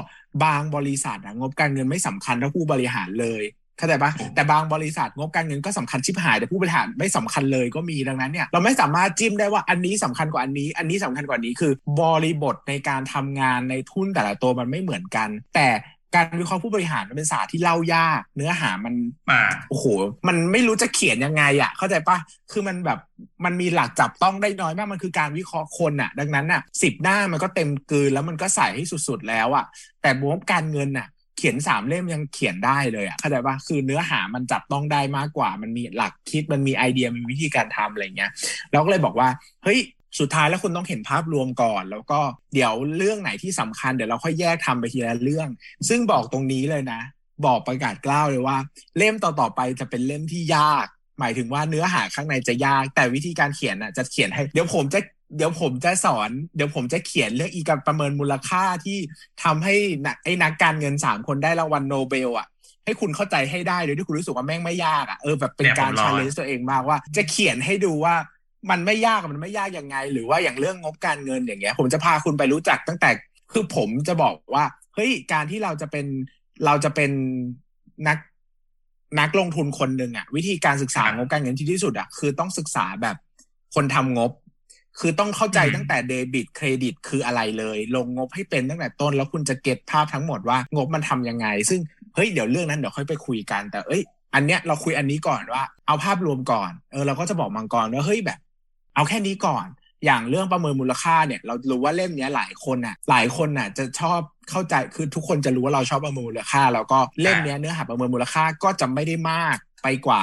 บางบริษัทอะงบการเงินไม่สำคัญเท่าผู้บริหารเลย เข้าใจปะแต่บางบริษัทงบการเงินก็สำคัญชิบหายแต่ผู้บริหารไม่สำคัญเลยก็มีดังนั้นเนี่ยเราไม่สามารถจิ้มได้ว่าอันนี้สำคัญกว่าอันนี้ อันนี้สำคัญกว่านี้คือบริบทในการทำงานในทุนแต่ละตัวมันไม่เหมือนกัน แต่การวิเคราะห์ผู้บริหารมันเป็นศาสตร์ที่เล่ายาก เนื้อหามันอ่าโอ้โห มันไม่รู้จะเขียนยังไงอะ เข้าใจปะคือมันแบบมันมีหลักจับต้องได้น้อยมากมันคือการวิเคราะห์คนอะ ดังนั้นอะสิบหน้ามันก็เต็มกลืนแล้วมันก็ใส่ให้สุดๆแล้วอะ แต่บวกการเงินน่ะ เขียนสามเล่มยังเขียนได้เลยอะเข้าใจปะคือเนื้อหามันจับต้องได้มากกว่า มันมีหลักคิดมันมีไอเดียมีวิธีการทำอะไรเงี้ยเราก็เลยบอกว่าเฮ้ยสุดท้ายแล้วคุณต้องเห็นภาพรวมก่อน แล้วก็เดี๋ยวเรื่องไหนที่สำคัญเดี๋ยวเราค่อยแยกทำไปทีละเรื่อง ซึ่งบอกตรงนี้เลยนะ บอกประกาศกร้าวเลยว่า เล่มต่อๆไปจะเป็นเล่มที่ยาก หมายถึงว่าเนื้อหาข้างในจะยาก แต่วิธีการเขียนน่ะจะเขียนให้เดี๋ยวผมจะ เดี๋ยวผมจะสอน เดี๋ยวผมจะเขียนเรื่องอีการประเมินมูลค่าที่ทำให้นักไอ้นักการเงินสามคนได้รางวัลโนเบลอะให้คุณเข้าใจให้ได้โดยที่คุณรู้สึกว่าแม่งไม่ยากอะเออแบบเป็นเนี่ยการผมรอ challenge ตัวเองมากว่า จะเขียนให้ดูว่ามันไม่ยากอะมันไม่ยากยังไง หรือว่าอย่างเรื่องงบการเงินอย่างเงี้ย ผมจะพาคุณไปรู้จักตั้งแต่คือผมจะบอกว่าเฮ้ยการที่เราจะเป็นเราจะเป็นนักนักลงทุนคนหนึ่งอะวิธีการศึกษางบการเงินที่ที่สุดอะคือต้องศึกษาแบบคนทำงบ คือต้องเข้าใจตั้งแต่เดบิตเครดิตคืออะไรเลย ลงงบให้เป็นตั้งแต่ต้น แล้วคุณจะเก็ตภาพทั้งหมดว่างบมันทํำยังไง ซึ่งเฮ้ยเดี๋ยวเรื่องนั้นเดี๋ยวค่อยไปคุยกัน แต่เอ้ย อันเนี้ยเราคุยอันนี้ก่อนว่า เอาภาพรวมก่อนเออเราก็จะบอกมังกรว่าเฮ้ยแบบ เอาแค่นี้ก่อน อย่างเรื่องประเมินมูลค่าเนี่ย เรารู้ว่าเล่มนี้หลายคนน่ะ หลายคนน่ะจะชอบเข้าใจคือทุกคนจะรู้ว่าเราชอบประเมินมูลค่า แล้วก็เล่มนี้เนื้อหาประเมินมูลค่าก็จะไม่ได้มากไปกว่า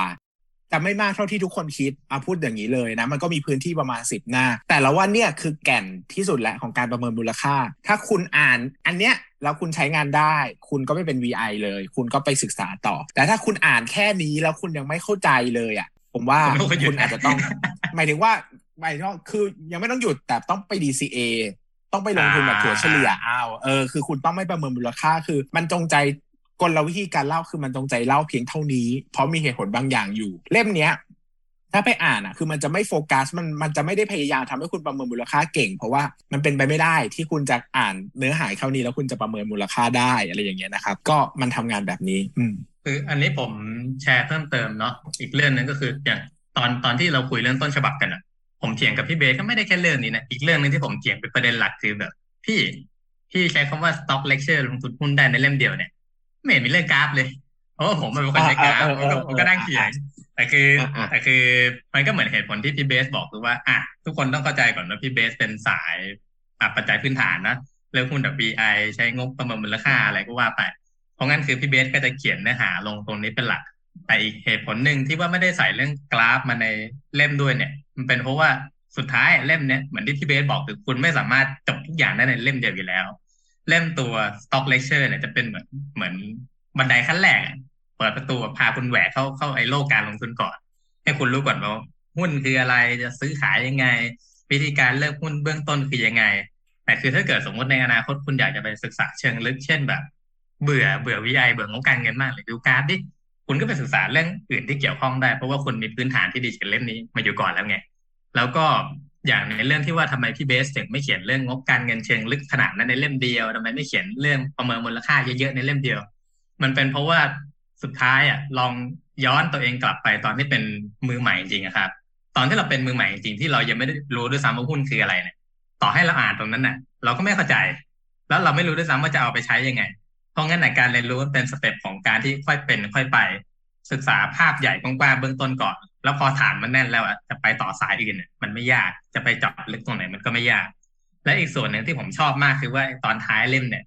แต่ไม่มากเท่าที่ทุกคนคิดอาพูดอย่างนี้เลยนะ มันก็มีพื้นที่ประมาณสิบหน้า แต่ละว่าเนี่ยคือแก่นที่สุดแหละของการประเมินมูลค่า ถ้าคุณอ่านอันเนี้ยแล้วคุณใช้งานได้ คุณก็ไม่เป็น VI เลย คุณก็ไปศึกษาต่อ แต่ถ้าคุณอ่านแค่นี้แล้วคุณยังไม่เข้าใจเลยอะ ผมว่าคุณอาจจะต้อง หมายถึงว่าหมายถึงว่าคือยังไม่ต้องหยุดแต่ต้องไป DCA ต้องไปลงทุนแบบถั่วเฉลี่ยอ้าวเออคือคุณต้องไม่ประเมินมูลค่าคือ มันจงใจ กลวิธีการเล่าคือมันจงใจเล่าเพียงเท่านี้ เพราะมีเหตุผลบางอย่างอยู่ เล่มเนี้ย ถ้าไปอ่านอะ คือมันจะไม่โฟกัสมันมันจะไม่ได้พยายามทำให้คุณประเมินมูลค่าเก่ง เพราะว่ามันเป็นไปไม่ได้ที่คุณจะอ่านเนื้อหาเท่านี้แล้วคุณจะประเมินมูลค่าได้อะไรอย่างเงี้ยนะครับ ก็มันทำงานแบบนี้ อืมคืออันนี้ผมแชร์เพิ่มเติมเนาะอีกเรื่องนึงก็คืออย่างตอนตอนที่เราคุยเรื่องต้นฉบับกันอะ ผมเถียงกับพี่เบสก็ไม่ได้แค่เรื่องนี้นะอีกเรื่องนึงที่ผมเถียงเป็นประเด็นหลักคือแบบ พี่พี่ใช้คำว่า stock lecture ลงทุนหุ้นได้ในเล่มเดียวเนี่ย ไม่เห็นมีเรื่องกราฟเลยเพราะผมเป็นคนใช้กราฟผมก็นั่งเขียนแต่คือแต่คือมันก็เหมือนเหตุผลที่พี่เบสบอกคือว่าอะทุกคนต้องเข้าใจก่อนว่าพี่เบสเป็นสายอะปัจจัยพื้นฐานนะเรื่องหุ้นแบบ BI ใช้งบประเมินมูลค่าอะไรก็ว่าไป เพราะงั้นคือพี่เบสก็จะเขียนเนื้อหาลงตรงนี้เป็นหลัก แต่อีกเหตุผลหนึ่งที่ว่าไม่ได้ใส่เรื่องกราฟมาในเล่มด้วยเนี่ย มันเป็นเพราะว่าสุดท้ายเล่มเนี้ยเหมือนที่พี่เบสบอกคือคุณไม่สามารถจบทุกอย่างได้ในเล่มเดียวอยู่แล้ว เล่มตัว stock lecture เนี่ยจะเป็นเหมือนเหมือนบันไดขั้นแรกเปิดประตูพาคุณแหวกเข้าเข้าไอ้โลกการลงทุนก่อน ให้คุณรู้ก่อนว่าหุ้นคืออะไรจะซื้อขายยังไง วิธีการเลือกหุ้นเบื้องต้นคือยังไง แต่คือถ้าเกิดสมมติในอนาคตคุณอยากจะไปศึกษาเชิงลึกเช่นแบบ เบื่อเบื่อวิไอเบื่องบการเงินมากเลยดูการ์ดดิคุณก็ไปศึกษาเรื่องอื่นที่เกี่ยวข้องได้เพราะว่าคุณมีพื้นฐานที่ดีจากเล่มนี้มาอยู่ก่อนแล้วไงแล้วก็ อย่างในเรื่องที่ว่าทำไมพี่เบสถึงไม่เขียนเรื่องงบการเงินเชิงลึกขนาดนั้นในเล่มเดียวทำไมไม่เขียนเรื่องประเมินมูลค่าเยอะๆในเล่มเดียว มันเป็นเพราะว่าสุดท้ายอะลองย้อนตัวเองกลับไปตอนที่เป็นมือใหม่จริงๆครับ ตอนที่เราเป็นมือใหม่จริงที่เรายังไม่ได้รู้ด้วยซ้ำว่าหุ้นคืออะไรเนี่ยต่อให้เราอ่านตรงนั้นน่ะ เราก็ไม่เข้าใจ แล้วเราไม่รู้ด้วยซ้ำว่าจะเอาไปใช้ยังไง เพราะงั้นในการเรียนรู้เป็นสเต็ปของการที่ค่อยเป็น ค่อยไป ศึกษาภาพใหญ่กว้างๆเบื้องต้นก่อน แล้วพอฐานมันแน่นแล้วอะจะไปต่อสายอื่นมันไม่ยากจะไปเจาะลึกตรงไหนมันก็ไม่ยาก และอีกส่วนหนึ่งที่ผมชอบมากคือว่าตอนท้ายเล่มเนี่ย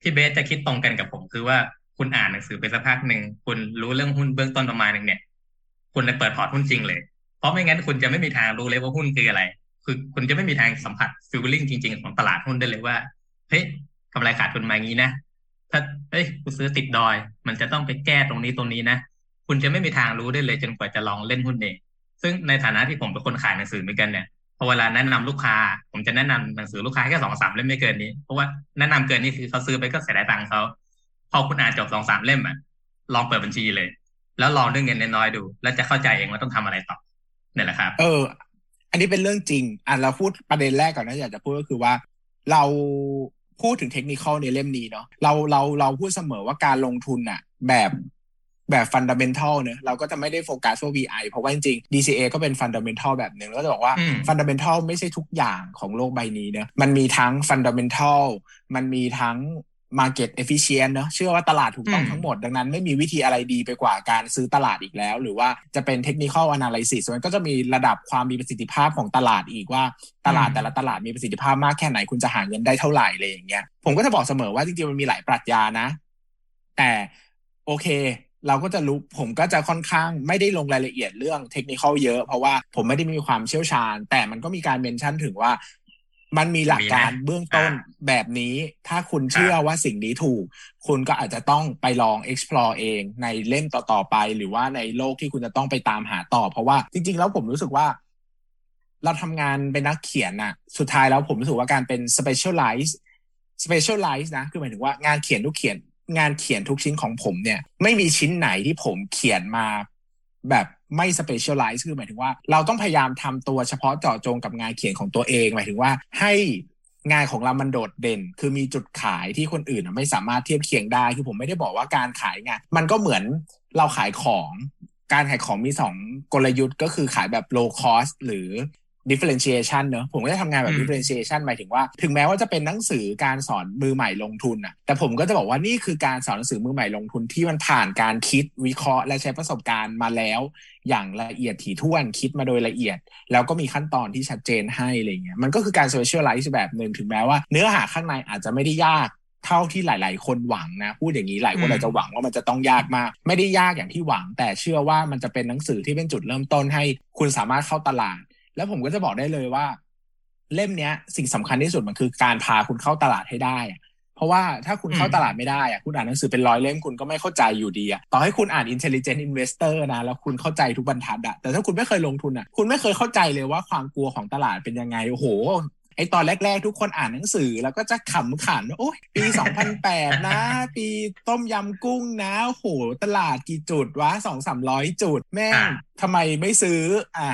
พี่เบสจะคิดตรงกันกับผมคือว่าคุณอ่านหนังสือไปสักพักหนึ่งคุณรู้เรื่องหุ้นเบื้องต้นประมาณหนึ่งเนี่ย คุณเลยเปิดพอร์ตหุ้นจริงเลย เพราะไม่งั้นคุณจะไม่มีทางรู้เลยว่าหุ้นคืออะไร คือคุณจะไม่มีทางสัมผัสฟิลลิ่งจริง ๆ ของตลาดหุ้นได้เลยว่าเฮ้ยกำไรขาดทุนมางนี้นะถ้าเฮ้ยกูซื้อติดดอย มันจะต้องไปแก้ตรงนี้ตรงนี้นะ คุณจะไม่มีทางรู้ได้เลยจนกว่าจะลองเล่นหุ้นเอง ซึ่งในฐานะที่ผมเป็นคนขายหนังสือเหมือนกันเนี่ยพอเวลาแนะนำลูกค้า ผมจะแนะนำหนังสือลูกค้าแค่สองสามเล่มไม่เกินนี้ เพราะว่าแนะนำเกินนี้คือเขาซื้อไปก็เสียดายตังค์เขา พอคุณอ่านจบสองสามเล่มอะ ลองเปิดบัญชีเลย แล้วลองด้วยเงินน้อยดู แล้วจะเข้าใจเองว่าต้องทำอะไรต่อเนี่ยแหละครับ เออ อันนี้เป็นเรื่องจริง อะเราพูดประเด็นแรกก่อนนะอยากจะพูดก็คือว่า เราพูดถึงเทคนิคในเล่มนี้เนาะเราเราเราพูดเสมอว่าการลงทุนอะ แบบ แบบ fundamental เนอะเราก็จะไม่ได้โฟกัสว่า VI เพราะว่าจริงๆ DCA ก็เป็น fundamental แบบหนึ่งแล้วจะบอกว่าfundamental ไม่ใช่ทุกอย่างของโลกใบนี้เนอะมันมีทั้ง fundamental มันมีทั้ง Market Efficient เนอะเชื่อว่าตลาดถูกต้องทั้งหมด ดังนั้นไม่มีวิธีอะไรดีไปกว่าการซื้อตลาดอีกแล้ว หรือว่าจะเป็น Technical Analysis มันก็จะมีระดับความมีประสิทธิภาพของตลาดอีกว่า ตลาดแต่ละตลาดมีประสิทธิภาพมากแค่ไหนคุณจะหาเงินได้เท่าไหร่อะไรอย่างเงี้ยผมก็จะบอกเสมอว่าจริงๆมันมีหลายปรัชญานะ แต่โอเค เราก็จะรู้ผมก็จะค่อนข้างไม่ได้ลงรายละเอียดเรื่องเทคนิคเยอะ เพราะว่าผมไม่ได้มีความเชี่ยวชาญ แต่มันก็มีการ mention ถึงว่ามันมีหลักการเบื้องต้นแบบนี้ ถ้าคุณเชื่อว่าสิ่งนี้ถูก คุณก็อาจจะต้องไปลอง explore เองในเล่มต่อ ๆ ไป หรือว่าในโลกที่คุณจะต้องไปตามหาต่อ เพราะว่าจริง ๆ แล้วผมรู้สึกว่า เราทำงานเป็นนักเขียนน่ะสุดท้ายแล้วผมรู้สึกว่าการเป็น specialize specialize นะ คือหมายถึงว่างานเขียนทุกเขียน งานเขียนทุกชิ้นของผมเนี่ย ไม่มีชิ้นไหนที่ผมเขียนมาแบบไม่สเปเชียลไลซ์คือหมายถึงว่า เราต้องพยายามทำตัวเฉพาะเจาะจงกับงานเขียนของตัวเอง หมายถึงว่าให้งานของเรามันโดดเด่น คือมีจุดขายที่คนอื่นไม่สามารถเทียบเคียงได้ คือผมไม่ได้บอกว่าการขายงาน มันก็เหมือนเราขายของ การขายของมีสองกลยุทธ์ก็คือขายแบบ low cost หรือ differentiation เนอะผมก็จะทำงานแบบ differentiation หมายถึงว่า ถึงแม้ว่าจะเป็นหนังสือการสอนมือใหม่ลงทุนอะแต่ผมก็จะบอกว่านี่คือการสอนหนังสือมือใหม่ลงทุนที่มันผ่านการคิดวิเคราะห์ และใช้ประสบการณ์มาแล้ว อย่างละเอียดถี่ถ้วนคิดมาโดยละเอียด แล้วก็มีขั้นตอนที่ชัดเจนให้อะไรเงี้ยมันก็คือการ specialize แบบหนึ่งถึงแม้ว่าเนื้อหาข้างในอาจจะไม่ได้ยากเท่าที่หลาย ๆ คนหวังนะพูดอย่างนี้หลายคนอาจจะหวังว่ามันจะต้องยากมาก ไม่ได้ยากอย่างที่หวัง แต่เชื่อว่ามันจะเป็นหนังสือที่เป็นจุดเริ่มต้นให้คุณสามารถเข้าตลาด แล้วผมก็จะบอกได้เลยว่า เล่มเนี้ย สิ่งสำคัญที่สุดมันคือการพาคุณเข้าตลาดให้ได้เพราะว่าถ้าคุณเข้าตลาดไม่ได้อะคุณอ่านหนังสือเป็นร้อยเล่มคุณก็ไม่เข้าใจอยู่ดีอะต่อให้คุณอ่าน intelligent investor นะแล้วคุณเข้าใจทุกบรรทัดอะแต่ถ้าคุณไม่เคยลงทุนอะคุณไม่เคยเข้าใจเลยว่าความกลัวของตลาดเป็นยังไงโอ้โหไอตอนแรก ๆ ทุกคนอ่านหนังสือแล้วก็จะขำขันโอ้ยปี 2008 นะ ปีต้มยำกุ้งนะโหตลาดกี่จุดวะสองสามร้อยจุด แม่งทำไมไม่ซื้ออะ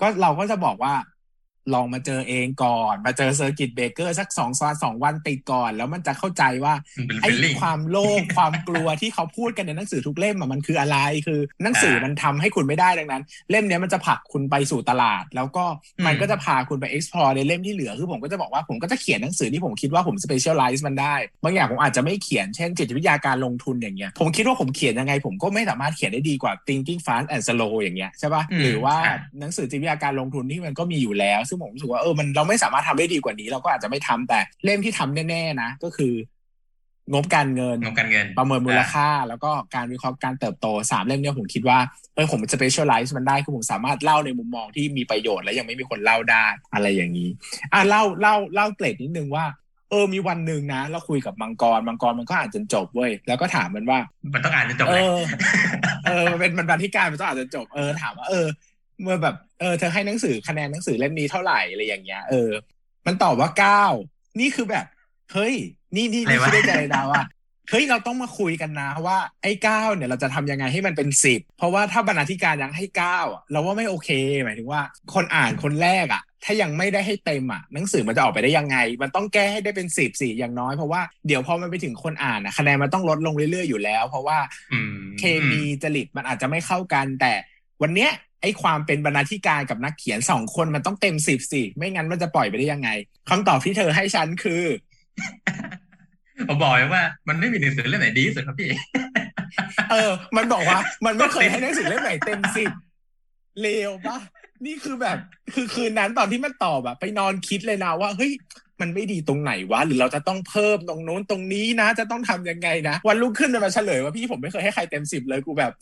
ก็เราก็จะบอกว่า ลองมาเจอเองก่อน มาเจอ circuit breaker สักสองซ้อนสองวันติดก่อน แล้วมันจะเข้าใจว่าไอ้ความโลภความกลัวที่เขาพูดกันในหนังสือทุกเล่มมันคืออะไรคือหนังสือมันทำให้คุณไม่ได้ดังนั้น เล่มนี้มันจะผลักคุณไปสู่ตลาด แล้วก็มันก็จะพาคุณไป explore ในเล่มที่เหลือคือผมก็จะบอกว่าผมก็จะเขียนหนังสือที่ผมคิดว่าผม specialize มันได้บางอย่างผมอาจจะไม่เขียนเช่นจิตวิทยาการลงทุนอย่างเงี้ยผมคิดว่าผมเขียนยังไง ผมก็ไม่สามารถเขียนได้ดีกว่า thinking fast and slow อย่างเงี้ยใช่ป่ะหรือว่าหนังสือจิตวิทยาการลงทุนที่มันก็มีอยู่แล้วซึ่งผมรู้สึกว่าเออมันเราไม่สามารถทำได้ดีกว่านี้ เราก็อาจจะไม่ทำแต่เล่มที่ทำแน่ๆนะก็คืองบการเงินงบการเงิน ประเมินมูลค่า แล้วก็การวิเคราะห์การเติบโตสามเล่มนี้ผมคิดว่าเออผมจะไปช่วยไลฟ์มันได้คือผมสามารถเล่าในมุมมองที่มีประโยชน์และยังไม่มีคนเล่าได้อะไรอย่างนี้อะเล่าเล่าเล่าเกรดนิดนึงว่าเออมีวันหนึ่งนะ เราคุยกับมังกร มังกรมันก็อ่านจนจบเว้ยแล้วก็ถามมันว่า มันต้องอ่านจนจบเออเออมันเป็นมันบันที่การมันต้องอ่านจนจบเออถามว่าเออ เมื่อแบบเออเธอให้หนังสือคะแนนหนังสือเล่มนี้เท่าไหร่อะไรอย่างเงี้ย เออ มันตอบว่าเก้านี่คือแบบเฮ้ย นี่นี่นี่คิดได้ใจดาว่าเฮ้ยเราต้องมาคุยกันนะว่าไอ้เก้าเนี่ยเราจะทำยังไงให้มันเป็นสิบเพราะว่าถ้าบรรณาธิการยังให้เก้าอะเราว่าไม่โอเคหมายถึงว่า คนอ่านคนแรกอะถ้ายังไม่ได้ให้เต็มอะหนังสือมันจะออกไปได้ยังไง มันต้องแก้ให้ได้เป็นสิบสี่อย่างน้อยเพราะว่าเดี๋ยวพอมันไปถึงคนอ่านอะคะแนนมันต้องลดลงเรื่อยๆอยู่แล้ว เพราะว่าเคมีจริตมันอาจจะไม่เข้ากันแต่วันเนี้ย ไอ้ความเป็นบรรณาธิการกับนักเขียนสองคนมันต้องเต็มสิบสิไม่งั้นมันจะปล่อยไปได้ยังไงคำตอบที่เธอให้ฉันคือผมบอกเลยว่ามันไม่มีหนังสือเล่มไหนดีที่สุดครับพี่ เออ มันบอกว่า มันไม่เคยให้หนังสือเล่มไหนเต็มสิบเลวปะนี่คือแบบ คือคืนนั้นตอนที่มันตอบอะไปนอนคิดเลยนะว่าเฮ้ย มันไม่ดีตรงไหนวะหรือเราจะต้องเพิ่มตรงโน้นตรงนี้นะ จะต้องทำยังไงนะ วันรุ่งขึ้นจะมาเฉลยว่าพี่ผมไม่เคยให้ใครเต็มสิบเลยกูแบบ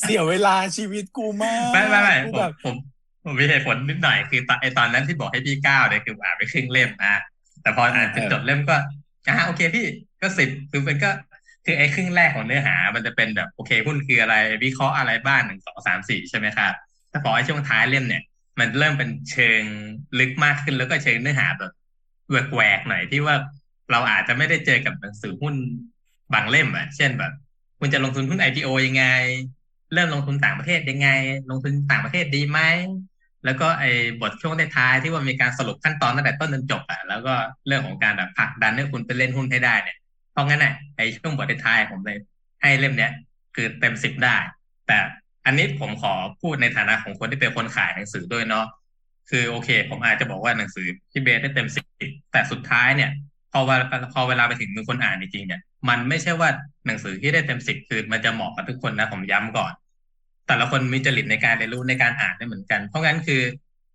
เสียเวลาชีวิตกูมากไม่ไม่ไม่ผมผมมีเหตุผลนิดหน่อยคือตอนไอตอนนั้นที่บอกให้พี่ก้าวเนี่ยคืออ่านไปครึ่งเล่มอะแต่พออ่านจนจบเล่มก็อ่าโอเคพี่ก็สิบคือเป็นก็คือไอ้ครึ่งแรกของเนื้อหา มันจะเป็นแบบโอเคหุ้นคืออะไร วิเคราะห์อะไรบ้างหนึ่งสองสามสี่ใช่ไหมครับแต่พอไอ้ช่วงท้ายเล่มเนี่ย มันเริ่มเป็นเชิงลึกมากขึ้นแล้วก็เชิงเนื้อหาแบบ แหวกๆหน่อยที่ว่าเราอาจจะไม่ได้เจอกับหนังสือหุ้นบางเล่มอะ เช่นแบบ คุณจะลงทุนหุ้น IPO ยังไง เริ่มลงทุนต่างประเทศยังไง ลงทุนต่างประเทศดีไหม แล้วก็ไอ้บทช่วงท้ายที่ว่ามีการสรุปขั้นตอนตั้งแต่ต้นจนจบอะ แล้วก็เรื่องของการแบบผลักดันให้คุณไปเล่นหุ้นให้ได้เนี่ย เพราะงั้นอะไอ้ช่วงบทท้ายผมเลย ให้เล่มเนี้ยคือเต็มสิบได้ แต่อันนี้ผมขอพูดในฐานะของคนที่เป็นคนขายหนังสือด้วยเนาะ คือโอเค ผมอาจจะบอกว่าหนังสือที่เบสได้เต็มสิบแต่สุดท้ายเนี่ย พอเวลาพอเวลาไปถึงมือคนอ่านจริงๆเนี่ย มันไม่ใช่ว่าหนังสือที่ได้เต็มสิบคือมันจะเหมาะกับทุกคนนะผมย้ำก่อน แต่ละคนมีจริตในการเรียนรู้ในการอ่านได้เหมือนกัน เพราะงั้นคือ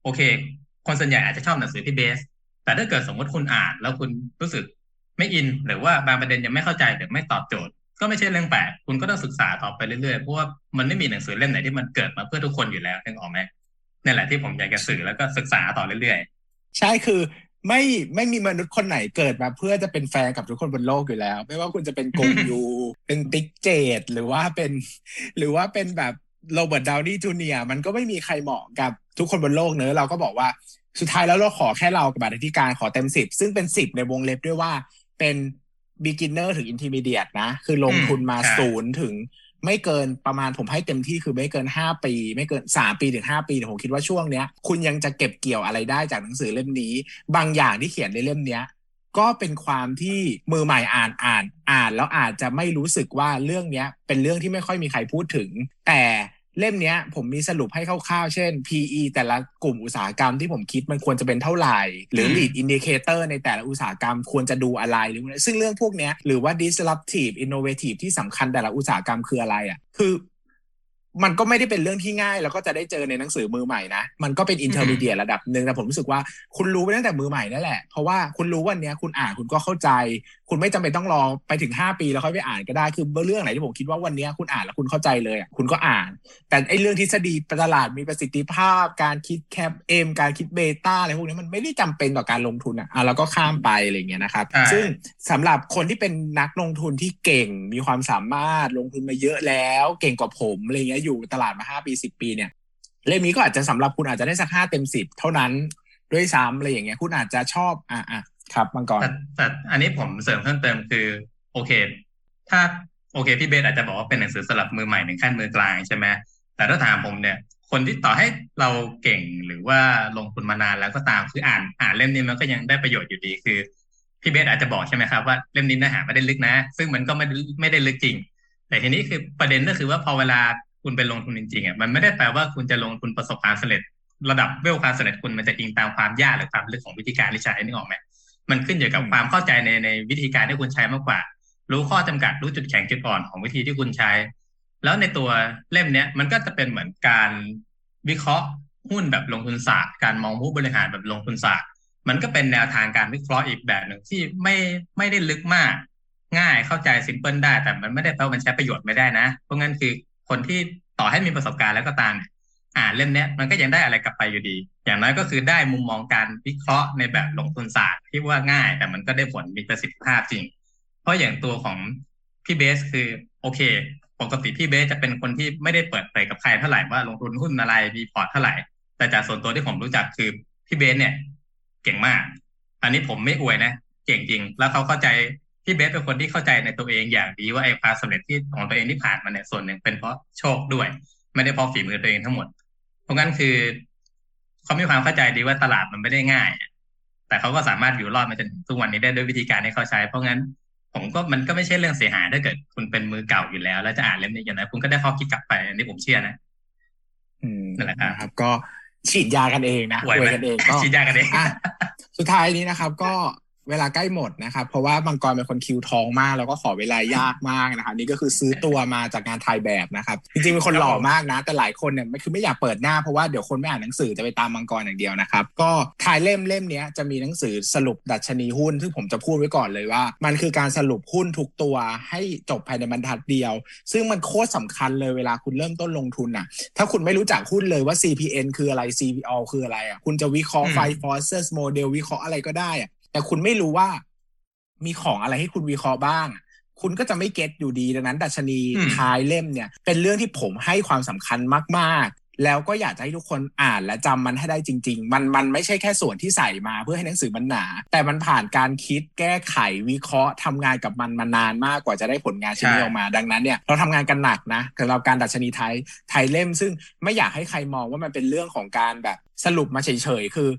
โอเค คนส่วนใหญ่อาจจะชอบหนังสือที่เบส แต่ถ้าเกิดสมมติคุณอ่าน แล้วคุณรู้สึกไม่อิน หรือว่าบางประเด็นยังไม่เข้าใจหรือไม่ตอบโจทย์ ก็ไม่ใช่เรื่องแปลกคุณก็ต้องศึกษาต่อไปเรื่อยๆเพราะว่ามันไม่มีหนังสือเล่มไหนที่มันเกิดมาเพื่อทุกคนอยู่แล้วนึกออกไหม นี่แหละที่ผมอยากจะสื่อแล้วก็ศึกษาต่อเรื่อยๆ ใช่คือไม่ไม่มีมนุษย์คนไหนเกิดมาเพื่อจะเป็นแฟนกับทุกคนบนโลกอยู่แล้ว ไม่ว่าคุณจะเป็นกงยู เป็นติ๊กเจดหรือว่าเป็น หรือว่าเป็นแบบโรเบิร์ตดาวนี่จูเนียมันก็ไม่มีใครเหมาะกับทุกคนบนโลกเนอะเราก็บอกว่าสุดท้ายแล้วเราขอแค่เรากับบรรณาธิการขอเต็มสิบซึ่งเป็นสิบในวงเล็บด้วยว่าเป็น beginner ถึง intermediate นะ คือลงทุนมาศูนย์ถึง ไม่เกินประมาณผมให้เต็มที่คือไม่เกินห้าปี ไม่เกินสามปีถึงห้าปีผมคิดว่าช่วงเนี้ย คุณยังจะเก็บเกี่ยวอะไรได้จากหนังสือเล่มนี้ บางอย่างที่เขียนในเล่มเนี้ยก็เป็นความที่มือใหม่อ่านอ่านอ่าน แล้วอาจจะไม่รู้สึกว่าเรื่องเนี้ย เป็นเรื่องที่ไม่ค่อยมีใครพูดถึง แต่ เล่มเนี้ย ผมมีสรุปให้คร่าวๆ เช่น PE แต่ละกลุ่มอุตสาหกรรมที่ผมคิดมันควรจะเป็นเท่าไหร่ หรือ lead indicator ในแต่ละอุตสาหกรรมควรจะดูอะไรหรือซึ่งเรื่องพวกเนี้ยหรือว่า disruptive innovative ที่สำคัญแต่ละอุตสาหกรรมคืออะไรอะคือ มันก็ไม่ได้เป็นเรื่องที่ง่าย แล้วก็จะได้เจอในหนังสือมือใหม่นะ มันก็เป็นอินเทอร์มีเดียระดับหนึ่งแต่ผมรู้สึกว่าคุณรู้ไปตั้งแต่มือใหม่นั่นแหละ เพราะว่าคุณรู้วันนี้คุณอ่านคุณก็เข้าใจ คุณไม่จำเป็นต้องรอไปถึง 5 ปีแล้วค่อยไปอ่านก็ได้คือเรื่องไหนที่ผมคิดว่าวันนี้คุณอ่านแล้วคุณเข้าใจเลยคุณก็อ่าน แต่ไอ้เรื่องทฤษฎีตลาดมีประสิทธิภาพ การคิด CAPM การคิด beta อะไรพวกนี้มันไม่ได้จำเป็นต่อการลงทุนอะแล้วก็ข้ามไปอะไรเงี้ยนะครับซึ่งสำหรับคนที่เป็นนักลงทุนที่เก่งมีความสามารถลงทุนมาเยอะแล้ว เก่งกว่าผมอะไรเงี้ยอยู่ตลาดมาห้าปีสิบปีเนี่ยเล่มนี้ก็อาจจะสำหรับคุณอาจจะได้สักห้าเต็มสิบเท่านั้นด้วยซ้ำอะไรอย่างเงี้ยคุณอาจจะชอบอะอะครับมังกรแต่แต่อันนี้ผมเสริมเพิ่มเติมคือ โอเค ถ้าโอเคพี่เบสอาจจะบอกว่าเป็นหนังสือสำหรับมือใหม่หนึ่งขั้นมือกลางใช่ไหมแต่ถ้าถามผมเนี่ย คนที่ต่อให้เราเก่งหรือว่าลงทุนมานานแล้วก็ตามคืออ่านอ่านเล่มนี้มันก็ยังได้ประโยชน์อยู่ดีคือพี่เบสอาจจะบอกใช่ไหมครับว่าเล่มนี้เนื้อหาไม่ได้ลึกนะ ซึ่งมันก็ไม่ไม่ได้ลึกจริง แต่ทีนี้คือประเด็นก็คือว่าพอเวลา คุณไปลงทุนจริงๆอะมันไม่ได้แปลว่าคุณจะลงทุนประสบความสำเร็จ ระดับเวลความสำเร็จคุณมันจะอิงตามความยากหรือความลึกของวิธีการที่ใช้นี่ออกไหมมันขึ้นอยู่กับความเข้าใจในในวิธีการที่คุณใช้มากกว่า รู้ข้อจำกัดรู้จุดแข็งจุดอ่อนของวิธีที่คุณใช้ แล้วในตัวเล่มเนี้ยมันก็จะเป็นเหมือนการวิเคราะห์หุ้นแบบลงทุนศาสตร์การมองผู้บริหารแบบลงทุนศาสตร์มันก็เป็นแนวทางการวิเคราะห์อีกแบบหนึ่งที่ไม่ไม่ได้ลึกมาก ง่ายเข้าใจซิมเพิลได้ แต่มันไม่ได้แปลว่ามันใช้ประโยชน์ไม่ได้นะ เพราะงั้นคือ คนที่ต่อให้มีประสบการณ์แล้วก็ตามอ่านเล่มนี้มันก็ยังได้อะไรกลับไปอยู่ดี อย่างน้อยก็คือได้มุมมองการวิเคราะห์ในแบบลงทุนศาสตร์ที่ว่าง่าย แต่มันก็ได้ผลมีประสิทธิภาพจริง เพราะอย่างตัวของพี่เบสคือโอเค ปกติพี่เบสจะเป็นคนที่ไม่ได้เปิดเผยกับใครเท่าไหร่ว่าลงทุนหุ้นอะไรมีพอร์ตเท่าไหร่ แต่จากส่วนตัวที่ผมรู้จักคือพี่เบสเนี่ย เก่งมาก อันนี้ผมไม่อวยนะ เก่งจริง แล้วเขาเข้าใจ พี่เบสเป็นคนที่เข้าใจในตัวเองอย่างดีว่าไอ้ความสำเร็จที่ของตัวเองที่ผ่านมาเนี่ยส่วนหนึ่งเป็นเพราะโชคด้วย ไม่ได้เพราะฝีมือตัวเองทั้งหมด เพราะงั้นคือเขามีความเข้าใจดีว่าตลาดมันไม่ได้ง่ายแต่เขาก็สามารถอยู่รอดมาจนถึงทุกวันนี้ได้ด้วยวิธีการที่เขาใช้ เพราะงั้น ผมก็มันก็ไม่ใช่เรื่องเสียหายถ้าเกิด คุณเป็นมือเก่าอยู่แล้ว แล้วจะอ่านเล่มนี้อย่างไรคุณก็ได้ข้อคิดกลับไปอันนี้ผมเชื่อนะอืมนั่นแหละครับ ก็ฉีดยากันเองนะป่วยกันเองก็ฉีดยากันเองสุดท้ายนี้นะครับ ก็ เวลาใกล้หมดนะครับ เพราะว่ามังกรเป็นคนคิวทองมาก แล้วก็ขอเวลายากมากนะครับนี่ก็คือซื้อตัวมาจากงานถ่ายแบบนะครับจริงๆเป็นคนหล่อมากนะ แต่หลายคนเนี่ยไม่คือไม่อยากเปิดหน้าเพราะว่าเดี๋ยวคนไม่อ่านหนังสือจะไปตามมังกรอย่างเดียวนะครับ ก็ถ่ายเล่มเล่มนี้จะมีหนังสือสรุปดัชนีหุ้น ซึ่งผมจะพูดไว้ก่อนเลยว่า มันคือการสรุปหุ้นทุกตัวให้จบภายในบรรทัดเดียว ซึ่งมันโคตรสำคัญเลยเวลาคุณเริ่มต้นลงทุนอะ ถ้าคุณไม่รู้จักหุ้นเลยว่า CPN คืออะไร CPO คืออะไรอะคุณจะวิเคราะห์ Five Forces Model วิเคราะห์อะไรก็ได้อะ แต่คุณไม่รู้ว่ามีของอะไรให้คุณวิเคราะห์บ้าง คุณก็จะไม่ get อยู่ดีดังนั้นดัชนีท้ายเล่มเนี่ย เป็นเรื่องที่ผมให้ความสำคัญมากๆ แล้วก็อยากจะให้ทุกคนอ่านและจำมันให้ได้จริง ๆ มันมันไม่ใช่แค่ส่วนที่ใส่มาเพื่อให้หนังสือมันหนา แต่มันผ่านการคิดแก้ไขวิเคราะห์ทำงานกับมันมานานมากกว่าจะได้ผลงานชิ้นนี้ออกมา ดังนั้นเนี่ยเราทำงานกันหนักนะสำหรับการดัชนีไทยไทยเล่ม ซึ่งไม่อยากให้ใครมองว่ามันเป็นเรื่องของการแบบสรุปมาเฉยๆคือ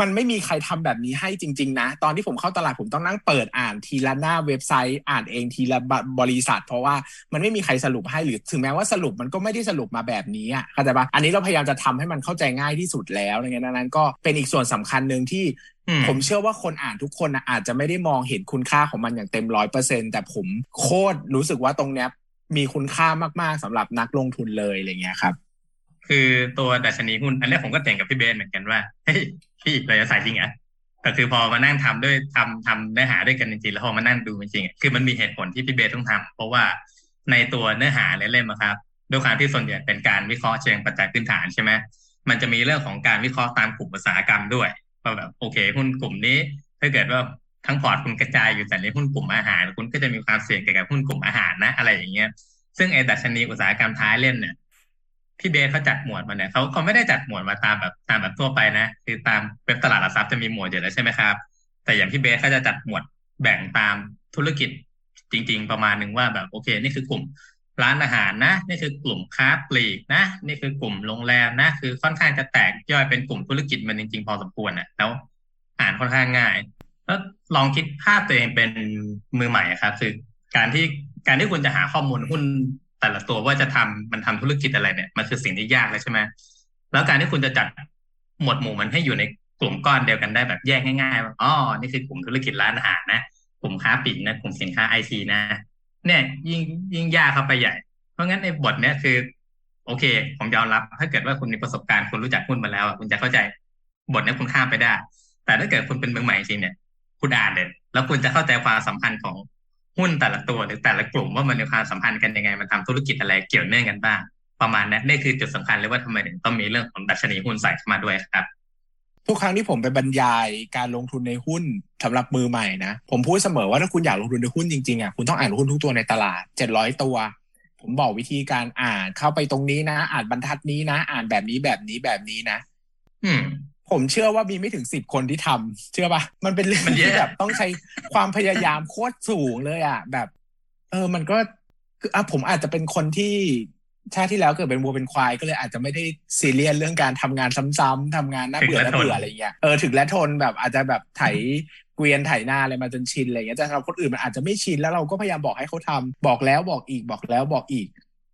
มันไม่มีใครทำแบบนี้ให้จริง ๆ นะ ตอนที่ผมเข้าตลาดผมต้องนั่งเปิดอ่านทีละหน้าเว็บไซต์อ่านเองทีละบริษัท เพราะว่ามันไม่มีใครสรุปให้หรือถึงแม้ว่าสรุปมันก็ไม่ได้สรุปมาแบบนี้อะเข้าใจปะอันนี้เราพยายามจะทำให้มันเข้าใจง่ายที่สุดแล้วอะไรเงี้ยนั้นก็เป็นอีกส่วนสำคัญหนึ่งที่ผมเชื่อว่าคนอ่านทุกคนอาจจะไม่ได้มองเห็นคุณค่าของมันอย่างเต็มร้อยเปอร์เซ็นแต่ผมโคตรรู้สึกว่าตรงเนี้ยมีคุณค่ามากๆสำหรับนักลงทุนเลยอะไรเงี้ยครับ คือตัวดัชนีหุ้นอันนี้ผมก็แต่งกับพี่เบนเหมือนกันว่าเฮ้ย พี่เราจะใส่จริงเหรอแต่คือพอมานั่งทำด้วยทำทำเนื้อหาด้วยกันจริงๆแล้วพอมานั่งดูจริงๆคือมันมีเหตุผลที่พี่เบสต้องทำเพราะว่าในตัวเนื้อหาเล่มครับด้วยความที่ส่วนใหญ่เป็นการวิเคราะห์เชิงปัจจัยพื้นฐานใช่ไหมมันจะมีเรื่องของการวิเคราะห์ตามกลุ่มอุตสาหกรรมด้วยว่าแบบโอเคหุ้นกลุ่มนี้ ถ้าเกิดว่าทั้งพอร์ตคุณกระจายอยู่แต่ในหุ้นกลุ่มอาหาร คุณก็จะมีความเสี่ยงเกี่ยวกับหุ้นกลุ่มอาหารนะ อะไรอย่างเงี้ยซึ่งไอ้ดัชนีอุตสาหกรรมท้ายเล่มเนี่ย ที่เบสเขาจัดหมวดมาเนี่ยเขาเขาไม่ได้จัดหมวดมาตามแบบตามแบบทั่วไปนะคือตามเว็บตลาดหลักทรัพย์จะมีหมวดอยู่แล้วใช่ไหมครับ แต่อย่างที่เบสเขาจะจัดหมวดแบ่งตามธุรกิจจริง ๆ ประมาณหนึ่งว่าแบบโอเค นี่คือกลุ่มร้านอาหารนะ นี่คือกลุ่มค้าปลีกนะ นี่คือกลุ่มโรงแรมนะ คือค่อนข้างจะแตกย่อยเป็นกลุ่มธุรกิจมันจริง ๆ พอสมควรอะแล้วอ่านค่อนข้างง่ายแล้วลองคิดภาพตัวเองเป็นมือใหม่ครับ คือการที่การที่คุณจะหาข้อมูลหุ้น แต่ละตัวว่าจะทำมันทำธุรกิจอะไรเนี่ยมันคือสิ่งที่ยากเลยใช่ไหมแล้วการที่คุณจะจัดหมวดหมู่มันให้อยู่ในกลุ่มก้อนเดียวกันได้แบบแยกง่ายๆว่าอ๋อนี่คือกลุ่มธุรกิจร้านอาหารนะกลุ่มค้าปลีกนะกลุ่มสินค้าไอทีนะ เนี่ย ยิ่งยิ่งยากเข้าไปใหญ่ เพราะงั้นในบทเนี้ยคือ โอเค ผมยอมรับ ถ้าเกิดว่าคุณมีประสบการณ์คุณรู้จักหุ้นมาแล้วคุณจะเข้าใจบทนี้คุณข้ามไปได้ แต่ถ้าเกิดคุณเป็นมือใหม่จริงเนี่ย คุณอ่านเด็ดแล้วคุณจะเข้าใจความสัมพันธ์ของ หุ้นแต่ละตัวหรือแต่ละกลุ่มว่ามันมีความสัมพันธ์กันยังไง มันทำธุรกิจอะไรเกี่ยวเนื่องกันบ้าง ประมาณนั้นนี่คือจุดสำคัญเลยว่าทำไมถึงต้องมีเรื่องของดัชนีหุ้นใส่เข้ามาด้วยครับทุกครั้งที่ผมไปบรรยายการลงทุนในหุ้นสำหรับมือใหม่นะผมพูดเสมอว่าถ้าคุณอยากลงทุนในหุ้นจริงๆอะคุณต้องอ่านหุ้นทุกตัวในตลาดเจ็ดร้อยตัว ผมบอกวิธีการอ่านเข้าไปตรงนี้นะ อ่านบรรทัดนี้นะ อ่านแบบนี้แบบนี้แบบนี้นะ อืม ผมเชื่อว่ามีไม่ถึงสิบคนที่ทำเชื่อปะมันเป็นเรื่องที่แบบต้องใช้ความพยายามโคตรสูงเลยอะ แบบ เออ มันก็คืออะผมอาจจะเป็นคนที่ชาติที่แล้วเกิดเป็นวัวเป็นควายก็เลยอาจจะไม่ได้ซีเรียสเรื่องการทำงานซ้ำๆทำงานน่าเบื่อน่าเบื่ออะไรเงี้ยเออถึงและทนแบบอาจจะแบบไถเกวียนไถหน้าอะไรมาจนชินอะไรเงี้ยแต่สำหรับคนอื่นมันอาจจะไม่ชินแล้วเราก็พยายามบอกให้เขาทำบอกแล้วบอกอีกบอกแล้วบอกอีก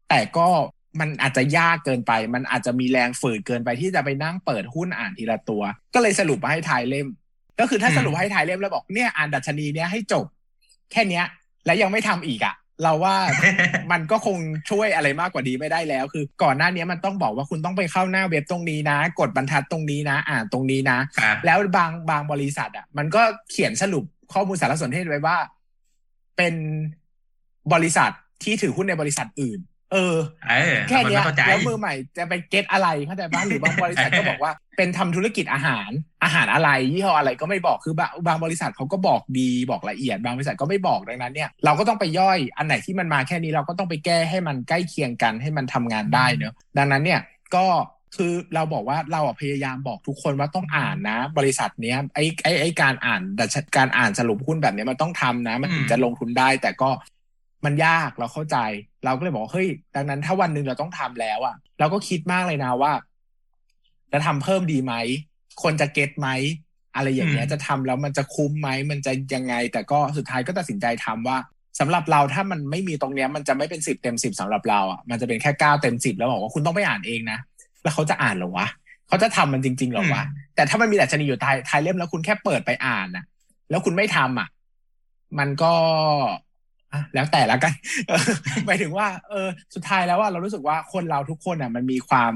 แต่ก็ มันอาจจะยากเกินไป มันอาจจะมีแรงฝืดเกินไปที่จะไปนั่งเปิดหุ้นอ่านทีละตัว ก็เลยสรุปมาให้ทายเล่ม ก็คือถ้าสรุปให้ทายเล่มแล้วบอกเนี่ยอ่านดัชนีเนี้ยให้จบ แค่เนี้ย แล้วยังไม่ทำอีกอะเราว่ามันก็คงช่วยอะไรมากกว่าดีไม่ได้แล้ว คือก่อนหน้านี้มันต้องบอกว่าคุณต้องไปเข้าหน้าเว็บตรงนี้นะ กดบรรทัดตรงนี้นะ อ่านตรงนี้นะ แล้วบางบางบริษัทอะ มันก็เขียนสรุปข้อมูลสารสนเทศไว้ว่า เป็นบริษัทที่ถือหุ้นในบริษัทอื่น เออแค่นี้แล้วมือใหม่จะไปเก็ตอะไรเข้าใจบ้างหรือบางบริษัทก็บอกว่าเป็นทำธุรกิจอาหารอาหารอะไรยี่ห้ออะไรก็ไม่บอกคือบางบางบริษัทเขาก็บอกดีบอกละเอียด บางบริษัทก็ไม่บอกดังนั้นเนี่ยเราก็ต้องไปย่อยอันไหนที่มันมาแค่นี้เราก็ต้องไปแก้ให้มันใกล้เคียงกันให้มันทำงานได้เนอะดังนั้นเนี่ยก็คือเราบอกว่าเราพยายามบอกทุกคนว่าต้องอ่านนะ บริษัทเนี้ยไอ้ไอ้ไอ้การอ่านดัชการอ่านสรุปหุ้นแบบนี้มันต้องทำนะ มันถึงจะลงทุนได้ แต่ก็ มันยากเราเข้าใจ เราก็เลยบอกเฮ้ยดังนั้นถ้าวันหนึ่งเราต้องทำแล้วอะเราก็คิดมากเลยนะว่า จะทำเพิ่มดีไหมคนจะเก็ตไหมอะไรอย่างเงี้ยจะทำแล้วมันจะคุ้มไหมมันจะยังไง แต่ก็สุดท้ายก็ตัดสินใจทำว่าสำหรับเราถ้ามันไม่มีตรงเนี้ย มันจะไม่เป็นสิบเต็มสิบสำหรับเราอะมันจะเป็นแค่เก้าเต็มสิบแล้วบอกว่าคุณต้องไปอ่านเองนะแล้วเขาจะอ่านหรอวะเขาจะทำมันจริงๆหรอวะแต่ถ้ามันมีแต่ชนีอยู่ท้ายท้ายเล่มแล้วคุณแค่เปิดไปอ่านนะแล้วคุณไม่ทำอะ มันก็ แล้วแต่ละกันหมายถึงว่า เออ สุดท้ายแล้วว่าเรารู้สึกว่าคนเราทุกคนอะ มันมีความ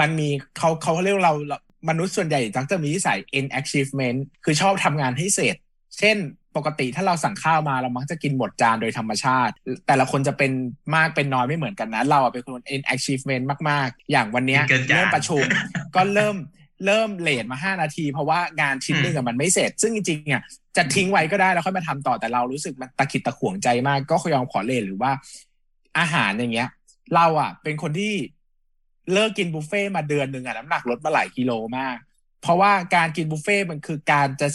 มันมีเขาเขาเรียกเรามนุษย์ส่วนใหญ่จังจะมีนิสัย end achievement คือชอบทำงานให้เสร็จ เช่นปกติถ้าเราสั่งข้าวมาเรามักจะกินหมดจานโดยธรรมชาติ แต่ละคนจะเป็นมากเป็นน้อยไม่เหมือนกันนะ เราเป็นคน end achievement มาก ๆ อย่างวันนี้เริ่มประชุม ก็เริ่ม เริ่มเลทมาห้านาที เพราะว่างานชิ้นหนึ่งมันไม่เสร็จ ซึ่งจริงๆอะจะทิ้งไว้ก็ได้แล้วค่อยมาทำต่อแต่เรารู้สึกมันตะขิดตะขวงใจมาก ก็ยอมขอเลทหรือว่าอาหารอย่างเงี้ย เราอะ เป็นคนที่เลิกกินบุฟเฟ่มาเดือนหนึ่งอะน้ำหนักลดมาหลายกิโลมาก เพราะว่าการกินบุฟเฟ่มันคือการจะ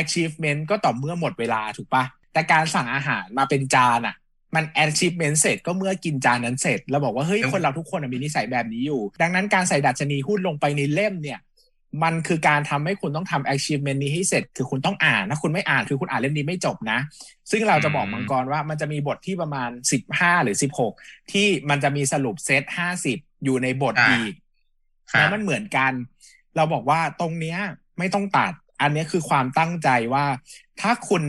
achievement ก็ต่อเมื่อหมดเวลาถูกปะแต่การสั่งอาหารมาเป็นจานอะมัน achievement เสร็จก็เมื่อกินจานนั้นเสร็จเราบอกว่า เฮ้ย คนเราทุกคนมีนิสัยแบบนี้อยู่ ดังนั้นการใส่ดัชนีหุ้นลงไปในเล่มเนี่ย มันคือการทำให้คุณต้องทำ achievement นี้ให้เสร็จ คือคุณต้องอ่าน ถ้าคุณไม่อ่านคือคุณอ่านเล่มนี้ไม่จบนะ ซึ่งเราจะบอกมังกรว่ามันจะมีบทที่ประมาณสิบห้าหรือสิบหกที่มันจะมีสรุปเซตห้าสิบอยู่ในบทอีกแล้วมันเหมือนกัน เราบอกว่าตรงเนี้ยไม่ต้องตัด อันนี้คือความตั้งใจว่า ถ้าคุณ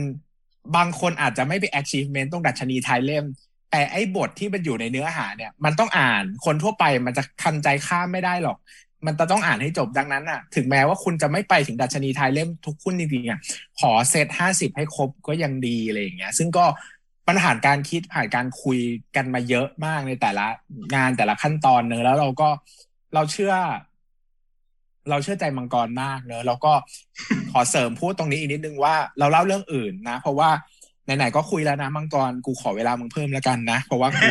บางคนอาจจะไม่ไป achievement ต้องดัชนีท้ายเล่มแต่ไอ้บทที่มันอยู่ในเนื้อหาเนี่ย มันต้องอ่านคนทั่วไปมันจะทันใจข้ามไม่ได้หรอก มันจะต้องอ่านให้จบดังนั้นอะ ถึงแม้ว่าคุณจะไม่ไปถึงดัชนีไทยเล่มทุกคุณจริงๆอะขอเซตห้าสิบให้ครบก็ยังดีอะไรอย่างเงี้ย ซึ่งก็ปัญหาการคิดผ่านการคุยกันมาเยอะมากในแต่ละงานแต่ละขั้นตอนเนอะแล้วเราก็เราเชื่อ เราเชื่อใจมังกรมากเนอะแล้วก็ขอเสริมพูดตรงนี้อีกนิดนึงว่าเราเล่าเรื่องอื่นนะ เพราะว่าไหนๆก็คุยแล้วนะมังกรกูขอเวลามึงเพิ่มแล้วกันนะเพราะว่ากู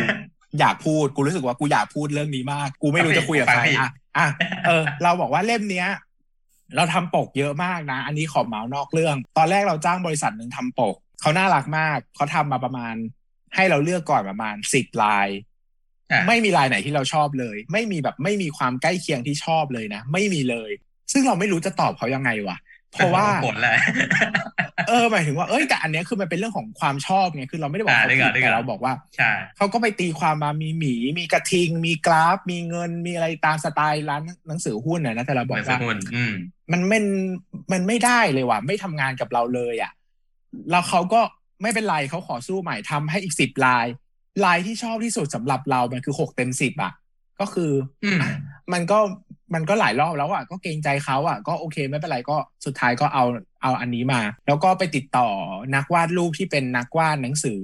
อยากพูดกูรู้สึกว่ากูอยากพูดเรื่องนี้มาก กูไม่รู้จะคุยกับใครอะ อะเออ เราบอกว่าเล่มเนี้ย เราทำปกเยอะมากนะ อันนี้ขอเมาส์นอกเรื่อง ตอนแรกเราจ้างบริษัทหนึ่งทำปก เขาน่ารักมาก เขาทำมาประมาณ ให้เราเลือกก่อนประมาณสิบลาย ไม่มีลายไหนที่เราชอบเลย ไม่มีแบบไม่มีความใกล้เคียงที่ชอบเลยนะ ไม่มีเลย ซึ่งเราไม่รู้จะตอบเขายังไงวะ เพราะว่าผลแหละเออหมายถึงว่าเอ้ยแต่อันเนี้ยคือมันเป็นเรื่องของความชอบไงคือเราไม่ได้บอกอ่าเขาได้ผิก่อดนได้ก่อนแต่เราบอกว่าใช่เขาก็ไปตีความมามีหมี มีกระทิง มีกราฟ มีเงินมีอะไรตามสไตล์ร้านหนังสือหุ้นน่ะนะแต่เราบเหอมือนกสว่ามุนอืมมันไม่มันไม่ได้เลยว่ะไม่ทำงานกับเราเลยอะแล้วเขาก็ไม่เป็นไรเขาขอสู้ใหม่ทำให้อีกสิบลาย ลายที่ชอบที่สุดสำหรับเรามันคือหกเต็มสิบอะ ก็คืออืมอะมันก็ มันก็หลายรอบแล้วอะก็เกรงใจเขาอะก็โอเคไม่เป็นไรก็สุดท้ายก็เอาเอาอันนี้มา แล้วก็ไปติดต่อนักวาดรูปที่เป็นนักวาดหนังสือ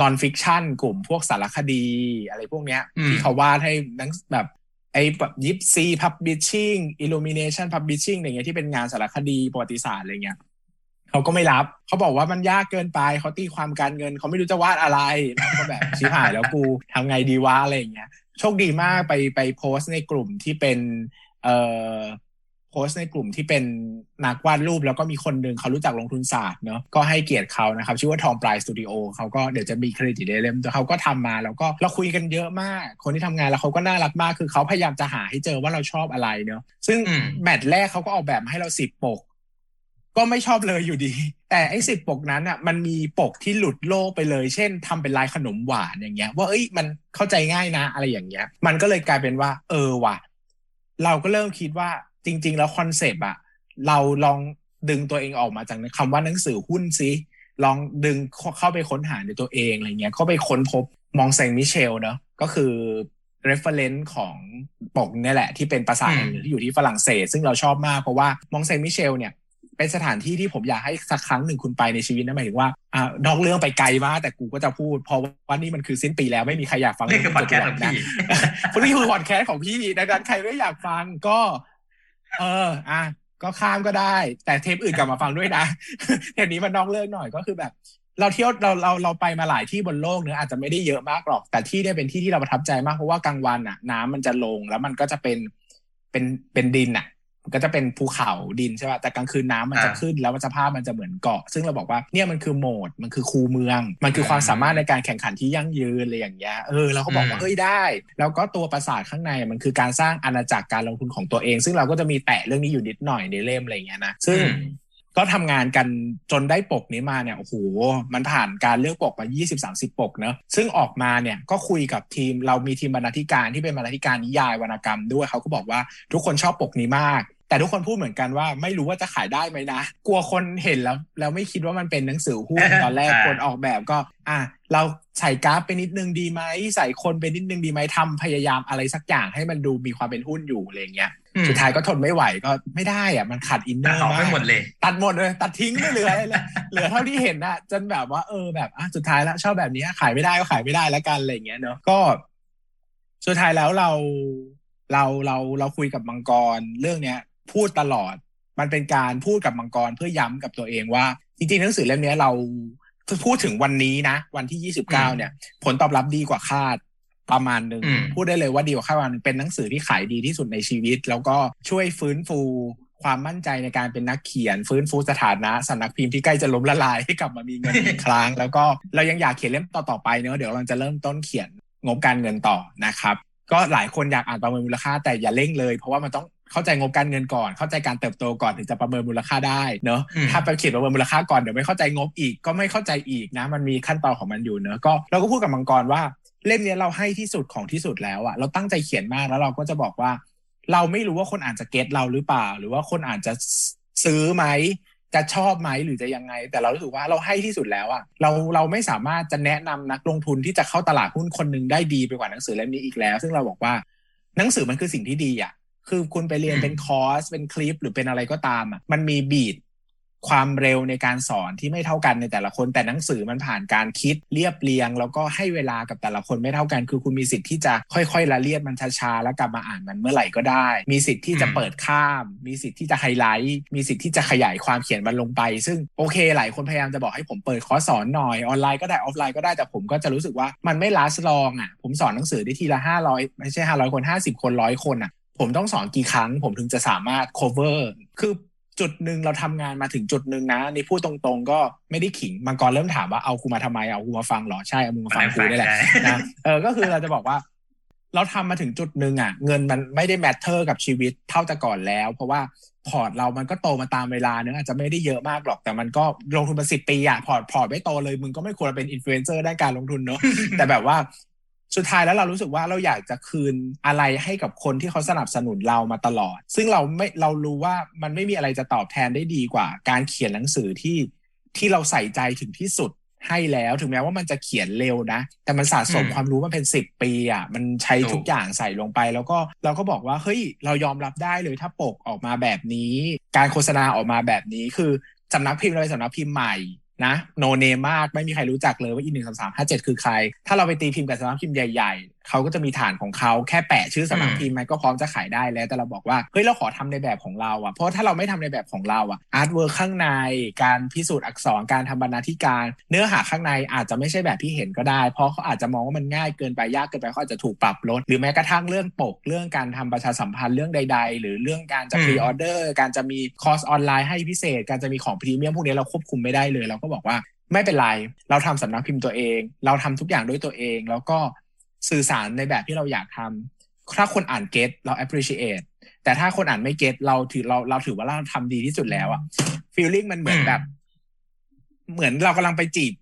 นอนฟิกชันกลุ่มพวกสารคดีอะไรพวกเนี้ย ที่เขาวาดให้หนังแบบไอ้แบบ Gypsy Publishing Illumination Publishing อะไรเงี้ยที่เป็นงานสารคดีประวัติศาสตร์อะไรเงี้ยเขาก็ไม่รับ เขาบอกว่ามันยากเกินไปเขาตีความการเงิน เขาไม่รู้จะวาดอะไรเราก็แบบชิบหายแล้วกูทำไงดีวะอะไรอย่างเงี้ยโชคดีมากไปไปโพสต์ในกลุ่มที่เป็น เอ่อโพสต์ในกลุ่มที่เป็นนักวาดรูปแล้วก็มีคนหนึ่งเขารู้จักลงทุนศาสตร์เนาะก็ให้เกียรติเขานะครับ ชื่อว่าทองปลายสตูดิโอเขาก็เดี๋ยวจะมีเครดิตในเล่มแต่เขาก็ทำมาแล้วก็เราคุยกันเยอะมาก คนที่ทำงานแล้วเขาก็น่ารักมากคือเขาพยายามจะหาให้เจอว่าเราชอบอะไรเนาะซึ่งอืมแมตช์แรกเขาก็ออกแบบมาให้เราสิบปก ก็ไม่ชอบเลยอยู่ดี แต่ไอ้สิบปกนั้นอะมันมีปกที่หลุดโลกไปเลย เช่นทำเป็นลายขนมหวานอย่างเงี้ย ว่าเอ้ยมันเข้าใจง่ายนะ อะไรอย่างเงี้ย มันก็เลยกลายเป็นว่า เออว่ะ เราก็เริ่มคิดว่าจริง ๆ แล้วคอนเซปต์อะเราลองดึงตัวเองออกมาจากคำว่าหนังสือหุ้นซิลองดึงเข้าไปค้นหาในตัวเองอะไรเงี้ยเข้าไปค้นพบ Mont Saint-Michel เนาะก็คือ reference ของปกนี่แหละ ที่เป็นปราสาทแห่งหนึ่งที่อยู่ที่ฝรั่งเศส ซึ่งเราชอบมากเพราะว่า Mont Saint-Michel เนี่ย เป็นสถานที่ที่ผมอยากให้สักครั้งหนึ่งคุณไปในชีวิตนะหมายถึงว่าอะนอกเรื่องไปไกลมากแต่กูก็จะพูดเพราะว่านี่มันคือสิ้นปีแล้วไม่มีใครอยากฟังนี่คือพอดแคสต์ของนะพี่พวกนี้คือพอดแคสต์ของพี่ดังนั้นใครไม่อยากฟังก็ เออ อะก็ข้ามก็ได้ แต่เทปอื่นกลับมาฟังด้วยนะเทปนี้มันนอกเรื่องหน่อยก็คือแบบ เราเที่ยวเราเราเราไปมาหลายที่บนโลกเนื้อะอาจจะไม่ได้เยอะมากหรอก แต่ที่เนี่ยเป็นที่ที่เราประทับใจมากเพราะว่ากลางวันอะ น้ำมันจะลงแล้วมันก็จะเป็นเป็นเป็นดินอะ มันก็จะเป็นภูเขาดินใช่ป่ะแต่กลางคืนน้ำมันจะอ่าขึ้นแล้วมันสภาพมันจะเหมือนเกาะ ซึ่งเราบอกว่าเนี่ยมันคือโหมดมันคือคูเมือง มันคือความสามารถในการแข่งขันที่ยั่งยืนอะไรอย่างเงี้ยเออเราก็บอกว่าอืมเฮ้ยได้ แล้วก็ตัวปราสาทข้างในมันคือการสร้างอาณาจักรการลงทุนของตัวเอง ซึ่งเราก็จะมีแตะเรื่องนี้อยู่นิดหน่อยในเล่มอะไรอย่างเงี้ยนะซึ่งอืมก็ทำงานกันจนได้ปกนี้มาเนี่ยโอ้โหมันผ่านการเลือกปกมา 20-30 ปกเนอะซึ่งออกมาเนี่ยก็คุยกับทีมเรามีทีมบรรณาธิการที่เป็นบรรณาธิการนิยายวรรณกรรมด้วยเขาก็บอกว่าทุกคนชอบปกนี้มาก แต่ทุกคนพูดเหมือนกันว่าไม่รู้ว่าจะขายได้ไหมนะ กลัวคนเห็นแล้ว แล้วไม่คิดว่ามันเป็นหนังสือหุ้นตอนแรกใช่คนออกแบบก็ อะเราใส่กราฟไปนิดนึงดีไหมใส่คนไปนิดนึงดีไหมทำพยายามอะไรสักอย่างให้มันดูมีความเป็นหุ้นอยู่อะไรอย่างเงี้ยอืมสุดท้ายก็ทนไม่ไหวก็ไม่ได้อะมันขาดอินเนตัอดร์ออกมาไม่กหมดเลย ตัดหมดเลย ตัดทิ้งไม่เหลืออะไรเลยเหลือเท่าที่เห็นอะจนแบบว่าเออแบบอะสุดท้ายแล้วชอบแบบนี้ขายไม่ได้ก็ขายไม่ได้แล้วกันอะไรอย่างเงี้ยเนาะก็ สุดท้ายแล้วเราเราเราเราคุยกับมังกรเรื่องเนี้ย พูดตลอด มันเป็นการพูดกับมังกรเพื่อย้ำกับตัวเองว่า จริงๆหนังสือเล่มเนี้ยเราพูดถึงวันนี้นะ วันที่ยี่สิบเก้าเนี่ย ผลตอบรับดีกว่าคาดประมาณหนึ่งอืมพูดได้เลยว่าดีกว่าคาดประมาณหนึ่งเป็นหนังสือที่ขายดีที่สุดในชีวิต แล้วก็ช่วยฟื้นฟูความมั่นใจในการเป็นนักเขียน ฟื้นฟูสถานะสำนักพิมพ์ที่ใกล้จะล้มละลายให้กลับมามีเงินอีกครั้ง แล้วก็เรายังอยากเขียนเล่มต่อๆไปเนอะเดี๋ยวเราจะเริ่มต้นเขียนงบการเงินต่อนะครับ ก็หลายคนอยากอ่านประเมินมูลค่าแต่อย่าเร่งเลย เพราะว่ามันต้อง เข้าใจงบการเงินก่อน เข้าใจการเติบโตก่อนถึงจะประเมินมูลค่าได้เนอะอืมถ้าไปเขียนประเมินมูลค่าก่อนเดี๋ยวไม่เข้าใจงบอีกก็ไม่เข้าใจอีกนะ มันมีขั้นตอนของมันอยู่เนอะก็เราก็พูดกับมังกรว่าเล่มเนี้ยเราให้ที่สุดของที่สุดแล้วอะเราตั้งใจเขียนมากแล้วเราก็จะบอกว่า เราไม่รู้ว่าคนอ่านจะเก็ตเราหรือเปล่า หรือว่าคนอ่านจะซื้อไหมจะชอบไหมหรือจะยังไง แต่เรารู้สึกว่าเราให้ที่สุดแล้วอะเราเราไม่สามารถจะแนะนำนักลงทุนที่จะเข้าตลาดหุ้นคนหนึ่งได้ดีไปกว่าหนังสือเล่มนี้อีกแล้ว ซึ่งเราบอกว่าหนังสือมันคือสิ่งที่ดีอะ คือคุณไปเรียนอืมเป็นคอร์สเป็นคลิปหรือเป็นอะไรก็ตามอะมันมี speed ความเร็วในการสอนที่ไม่เท่ากันในแต่ละคน แต่หนังสือมันผ่านการคิดเรียบเรียง แล้วก็ให้เวลากับแต่ละคนไม่เท่ากัน คือคุณมีสิทธิ์ที่จะค่อยๆละเลียดมันช้าๆแล้วกลับมาอ่านมันเมื่อไหร่ก็ได้ มีสิทธิ์ที่จะอืมเปิดข้าม มีสิทธิ์ที่จะไฮไลท์ มีสิทธิ์ที่จะขยายความเขียนมันลงไป ซึ่งโอเค หลายคนพยายามจะบอกให้ผมเปิดคอร์สสอนหน่อยออนไลน์ก็ได้ออฟไลน์ก็ได้แต่ผมก็จะรู้สึกว่ามันไม่ last long อะผมสอนหนังสือได้ทีละห้าร้อยไม่ใช่ห้าร้อยคนห้าสิบคนร้อยคนอะ ผมต้องสอนกี่ครั้ง ผมถึงจะสามารถ cover คือจุดหนึ่งเราทำงานมาถึงจุดหนึ่งนะนี่พูดตรงๆ ก็ไม่ได้ขิงมังกรเริ่มถามว่าเอากูมาทำไมเอากูมาฟังเหรอใช่เอามึงมาฟังกูได้แหละใช่นะเออก็คือเราจะบอกว่า เราทำมาถึงจุดหนึ่งอะ เงินมันไม่ได้ matter กับชีวิตเท่าแต่ก่อนแล้ว เพราะว่าพอร์ตเรามันก็โตมาตามเวลาเนอะอาจจะไม่ได้เยอะมากหรอกแต่มันก็ลงทุนมาสิบปีอะพอร์ตพอร์ตไม่โตเลย มึงก็ไม่ควรเป็นอินฟลูเอนเซอร์ด้านการลงทุนเนอะแต่แบบว่า สุดท้ายแล้วเรารู้สึกว่าเราอยากจะคืนอะไรให้กับคนที่เขาสนับสนุนเรามาตลอด ซึ่งเราไม่เรารู้ว่ามันไม่มีอะไรจะตอบแทนได้ดีกว่า การเขียนหนังสือที่ที่เราใส่ใจถึงที่สุดให้แล้วถึงแม้ว่ามันจะเขียนเร็วนะ แต่มันสะสมความรู้มันเป็นสิบปีอะมันใช้ทุกอย่างใส่ลงไป แล้วก็เราก็บอกว่าเฮ้ยเรายอมรับได้เลยถ้าปกออกมาแบบนี้ การโฆษณาออกมาแบบนี้คือสำนักพิมพ์อะไรสำนักพิมพ์ใหม่ นะ no name มากไม่มีใครรู้จักเลยว่าอีหนึ่งสามสามห้าเจ็ดคือใคร ถ้าเราไปตีพิมพ์กับสำนักพิมพ์ใหญ่ๆ เขาก็จะมีฐานของเขาแค่แปะชื่อสำนักพิมพ์มันก็พร้อมจะขายได้แล้วแต่เราบอกว่าเฮ้ยเราขอทำในแบบของเราอะเพราะถ้าเราไม่ทำในแบบของเราอะ artwork ข้างในการพิสูจน์อักษรการทำบรรณาธิการ เนื้อหาข้างในอาจจะไม่ใช่แบบที่เห็นก็ได้ เพราะเขาอาจจะมองว่ามันง่ายเกินไปยากเกินไปเขาอาจจะถูกปรับลดหรือแม้กระทั่งเรื่องปกเรื่องการทำประชาสัมพันธ์เรื่องใด ๆ หรือเรื่องการจะ pre-order การจะมีคอร์สออนไลน์ให้พิเศษ การจะมีของพรีเมียมพวกนี้เราควบคุมไม่ได้เลย เราก็บอกว่าไม่เป็นไร เราทำสำนักพิมพ์ตัวเอง เราทำทุกอย่างด้วยตัวเอง แล้วก็ สื่อสารในแบบที่เราอยากทำถ้าคนอ่านเก็ตเรา appreciate แต่ถ้าคนอ่านไม่เก็ตเราถือเราเราถือว่าเราทำดีที่สุดแล้วอะ feeling มันเหมือนแบบ เหมือนเรากำลังไปจีบ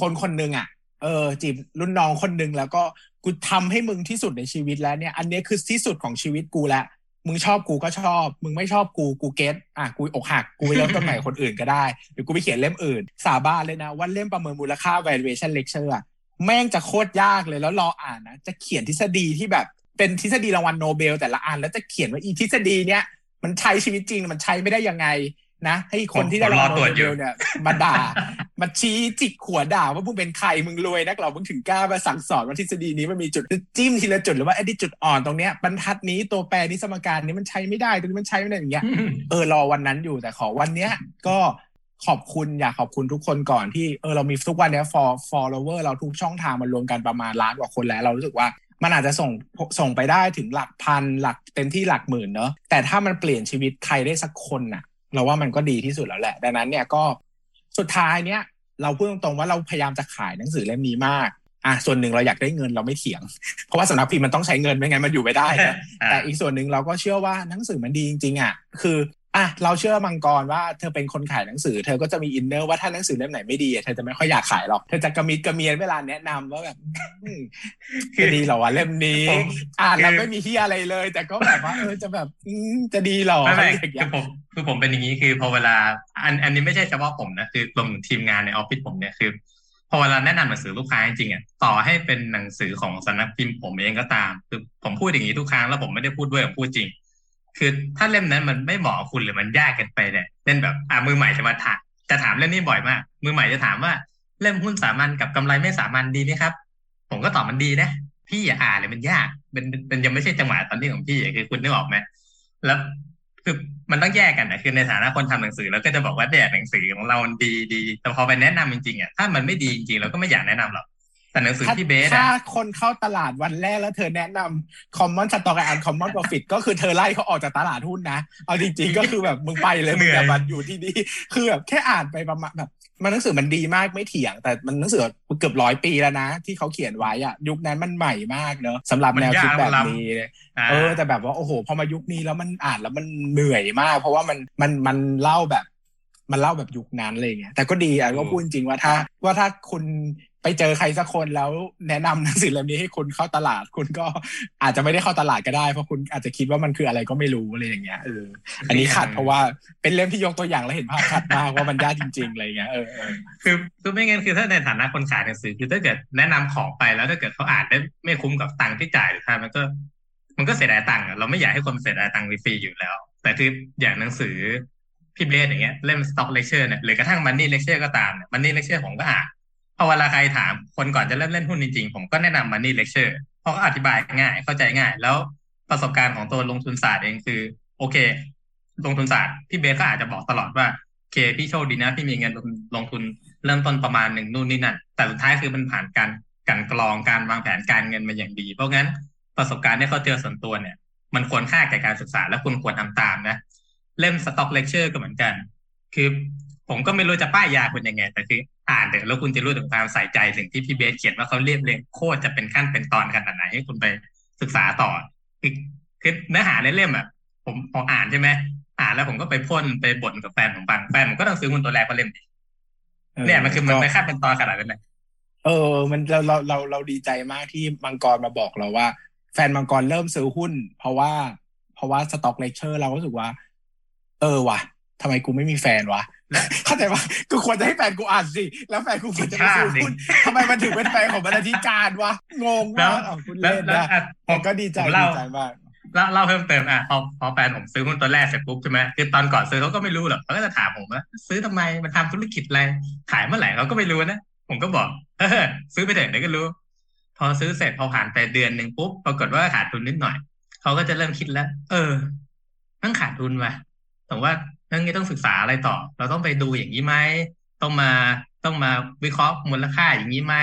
คนคนหนึ่งอะเออ จีบรุ่นน้องคนหนึ่งแล้วก็กูทำให้มึงที่สุดในชีวิตแล้วเนี่ย อันนี้คือที่สุดของชีวิตกูแล้วมึงชอบกูก็ชอบ มึงไม่ชอบกูกูเก็ตอะกูอกหักกูไปเริ่มต้นใหม่คนอื่นก็ได้หรือกูไปเขียนเล่มอื่น สาบานเลยนะว่าเล่มประเมินมูลค่า valuation lecture อะ แม่งจะโคตรยากเลยแล้วรออ่านนะจะเขียนทฤษฎีที่แบบเป็นทฤษฎีรางวัลโนเบล แต่ละอันแล้วจะเขียนว่าอีทฤษฎีเนี้ยมันใช้ชีวิตจริงมันใช้ไม่ได้ยังไงนะ ให้คนที่ได้รางวัลโนเบลเนี่ยมาด่ามาชี้จิกขัวด่าว่ามึงเป็นใครมึงรวยนักหรอมึงถึงกล้ามาสั่งสอนว่าทฤษฎีนี้มันมีจุดจิ้มทีละจุดหรือว่าไอ้ที่จุดอ่อนตรงเนี้ยบรรทัดนี้ตัวแปรนี้สมการนี้มันใช้ไม่ได้ตรงนี้มันใช้ไม่ได้อย่างเงี้ยเออรอวันนั้นอยู่แต่ขอวันเนี้ยก็ ขอบคุณอยากขอบคุณทุกคนก่อนที่เออเรามีทุกวันนี้ for follower เราทุกช่องทางมันรวมกันประมาณล้านกว่าคนแล้วเรารู้สึกว่ามันอาจจะส่งส่งไปได้ถึงหลักพันหลักเต็มที่หลักหมื่นเนอะแต่ถ้ามันเปลี่ยนชีวิตใครได้สักคนน่ะ เราว่ามันก็ดีที่สุดแล้วแหละ ดังนั้นเนี่ยก็สุดท้ายเนี้ยเราพูดตรงๆว่าเราพยายามจะขายหนังสือเล่มนี้มากอะส่วนหนึ่งเราอยากได้เงินเราไม่เถียง เพราะว่าสำนักพิมพ์มันต้องใช้เงินไม่งั้นมันอยู่ไม่ได้นะแต่อีกส่วนหนึ่งเราก็เชื่อว่าหนังสือมันดีจริงๆอะคือ อะเราเชื่อมังกรว่าเธอเป็นคนขายหนังสือ เธอก็จะมี inner ว่าถ้าหนังสือเล่มไหนไม่ดีเธอจะไม่ค่อยอยากขายหรอกเธอจะกระมิดกระเมี้ยนเวลาแนะนำว่าแบบคือดีหรอวะเล่มนี้ อ่านแล้วไม่มีที่อะไรเลย แต่ก็แบบว่าเออจะแบบจะดีหรอไม่ไม่คือผมคือผมเป็นอย่างนี้คือพอเวลา อันอันนี้ไม่ใช่เฉพาะผมนะคือรวมถึงทีมงานในออฟฟิศผมเนี่ยคือพอเวลาแนะนำหนังสือลูกค้าจริงๆอะต่อให้เป็นหนังสือของสำนักพิมพ์ผมเองก็ตาม คือผมพูดอย่างนี้ทุกครั้งแล้วผมไม่ได้พูดด้วยพูดจริง คือถ้าเล่มนั้นมันไม่เหมาะคุณหรือมันยากเกินไปเนี่ยเล่นแบบอ่ามือใหม่จะมาถามจะถามเล่มนี้บ่อยมาก มือใหม่จะถามว่าเล่มหุ้นสามัญกับกำไรไม่สามัญดีไหมครับ ผมก็ตอบมันดีนะพี่อย่าอ่านเลยมันยากเป็นเป็นยังไม่ใช่จังหวะตอนนี้ของพี่คือคุณนึกออกไหมแล้วคือมันต้องแยกกันนะคือในฐานะคนทำหนังสือแล้วก็จะบอกว่าเนี่ยหนังสือของเราดีดีแต่พอไปแนะนำจริงๆอะถ้ามันไม่ดีจริงๆเราก็ไม่อยากแนะนำหรอก แต่หนังสือที่เบสถ้าคนเข้าตลาดวันแรกแล้วเธอแนะนำ Common Stocks กับ Uncommon Profits ก็คือเธอไล่เขาออกจากตลาดหุ้นนะ เอาจริงๆ ก็คือแบบมึงไปเลยมึงอย่ามาอยู่ที่นี่คือแบบแค่อ่านไปประมาณแบบมันหนังสือมันดีมากไม่เถียง แต่มันหนังสือเกือบร้อยปีแล้วนะ ที่เขาเขียนไว้อะยุคนั้นมันใหม่มากเนอะสำหรับแนวคิดแบบนี้เออแต่แบบว่าโอ้โหพอมายุคนี้แล้วมันอ่านแล้วมันเหนื่อยมาก เพราะว่ามันมันมันเล่าแบบมันเล่าแบบยุคนั้นอะไรเงี้ยแต่ก็ดีอะก็พูดจริงว่าถ้าว่าถ้าคุณ ไปเจอใครสักคนแล้วแนะนำหนังสือเล่มนี้ให้คุณเข้าตลาด คุณก็อาจจะไม่ได้เข้าตลาดก็ได้เพราะคุณอาจจะคิดว่ามันคืออะไรก็ไม่รู้อะไรอย่างเงี้ยเอออันนี้ขัดเพราะว่าเป็นเล่มที่ยกตัวอย่างแล้วเห็นภาพชัดมากว่ามันยากจริงๆอะไรเงี้ยเออคือคือไม่งั้นคือถ้าในฐานะคนขายหนังสือคือถ้าเกิดแนะนำของไปแล้วถ้าเกิดเขาอ่านได้ไม่คุ้มกับตังค์ที่จ่ายหรือมันก็ มันก็เสียดายตังค์เราไม่อยากให้คนเสียดายตังค์ฟรีอยู่แล้ว แต่คืออย่างหนังสือพี่เบสอย่างเงี้ยเล่ม Stock Lecture เนี่ยหรือกระทั่ง Money Lecture ก็ตามเนี่ย Money Lecture ผมก็อ่าน พอเวลาใครถามคนก่อนจะเริ่มเล่นหุ้นจริงๆ ผมก็แนะนำ Money Lecture เพราะเขาอธิบายง่าย เข้าใจง่าย แล้วประสบการณ์ของตัวลงทุนศาสตร์เองคือ โอเค ลงทุนศาสตร์พี่เบสก็อาจจะบอกตลอดว่าเคพี่โชคดีนะพี่มีเงินลงทุนเริ่มต้นประมาณหนึ่งนู่นนี่นั่นแต่สุดท้ายคือมันผ่านการกลั่นกรองการวางแผนการเงินมาอย่างดี เพราะงั้นประสบการณ์ที่เขาเจอส่วนตัวเนี่ย มันควรค่าแก่การศึกษาและคุณควรทำตามนะ เล่ม Stock Lecture ก็เหมือนกัน คือ ผผมก็ไม่รู้จะป้ายยาคุณยังไง แต่คืออ่านเดี๋ยวแล้วคุณจะรู้ถึงความใส่ใจสิ่งที่พี่เบสเขียนว่าเขาเรียบเรียงโคตรจะเป็นขั้นเป็นตอนขนาดไหนให้คุณไปศึกษาต่อ คือคือเนื้อหาในเล่มอะผมพออ่านใช่ไหมอ่านแล้วผมก็ไปพ่นไปบ่นกับแฟนผมฟังแฟนผมก็ต้องซื้อคุณตัวแรกเพราะเล่มนี้เนี่ยมันคือมันไปขั้นเป็นตอนขนาดนั้นเลยเออ มันเราเราเราเราดีใจมากที่มังกรมาบอกเราว่า แฟนมังกรเริ่มซื้อหุ้น เพราะว่า เพราะว่า Stock Lecture เราก็รู้สึกว่า เออว่ะทำไมกูไม่มีแฟนวะ เข้าใจว่ากูควรจะให้แฟนกูอ่านสิ แล้วแฟนกูควรจะไปซื้อหุ้นทำไมมันถึงเป็นแฟนของบรรณาธิการวะ งงมากคุณเล่นนะผมก็ดีใจดีใจมากเล่าเล่าเพิ่มเติมอะพอพอแฟนผมซื้อหุ้นตัวแรกเสร็จปุ๊บใช่ไหมคือตอนก่อนซื้อเขาก็ไม่รู้หรอกเขาก็จะถามผมว่าซื้อทำไมมันทำธุรกิจอะไรขายเมื่อไหร่เขาก็ไม่รู้นะผมก็บอกเออซื้อไปเถอะเดี๋ยวก็รู้ พอซื้อเสร็จพอผ่านไปเดือนหนึ่งปุ๊บปรากฏว่าขาดทุนนิดหน่อยเขาก็จะเริ่มคิดแล้ว เออนั่งขาดทุนว่ะแต่ว่า เรื่องนี้ต้องศึกษาอะไรต่อ เราต้องไปดูอย่างนี้ไหมต้องมาต้องมาวิเคราะห์มูลค่าอย่างนี้ไหม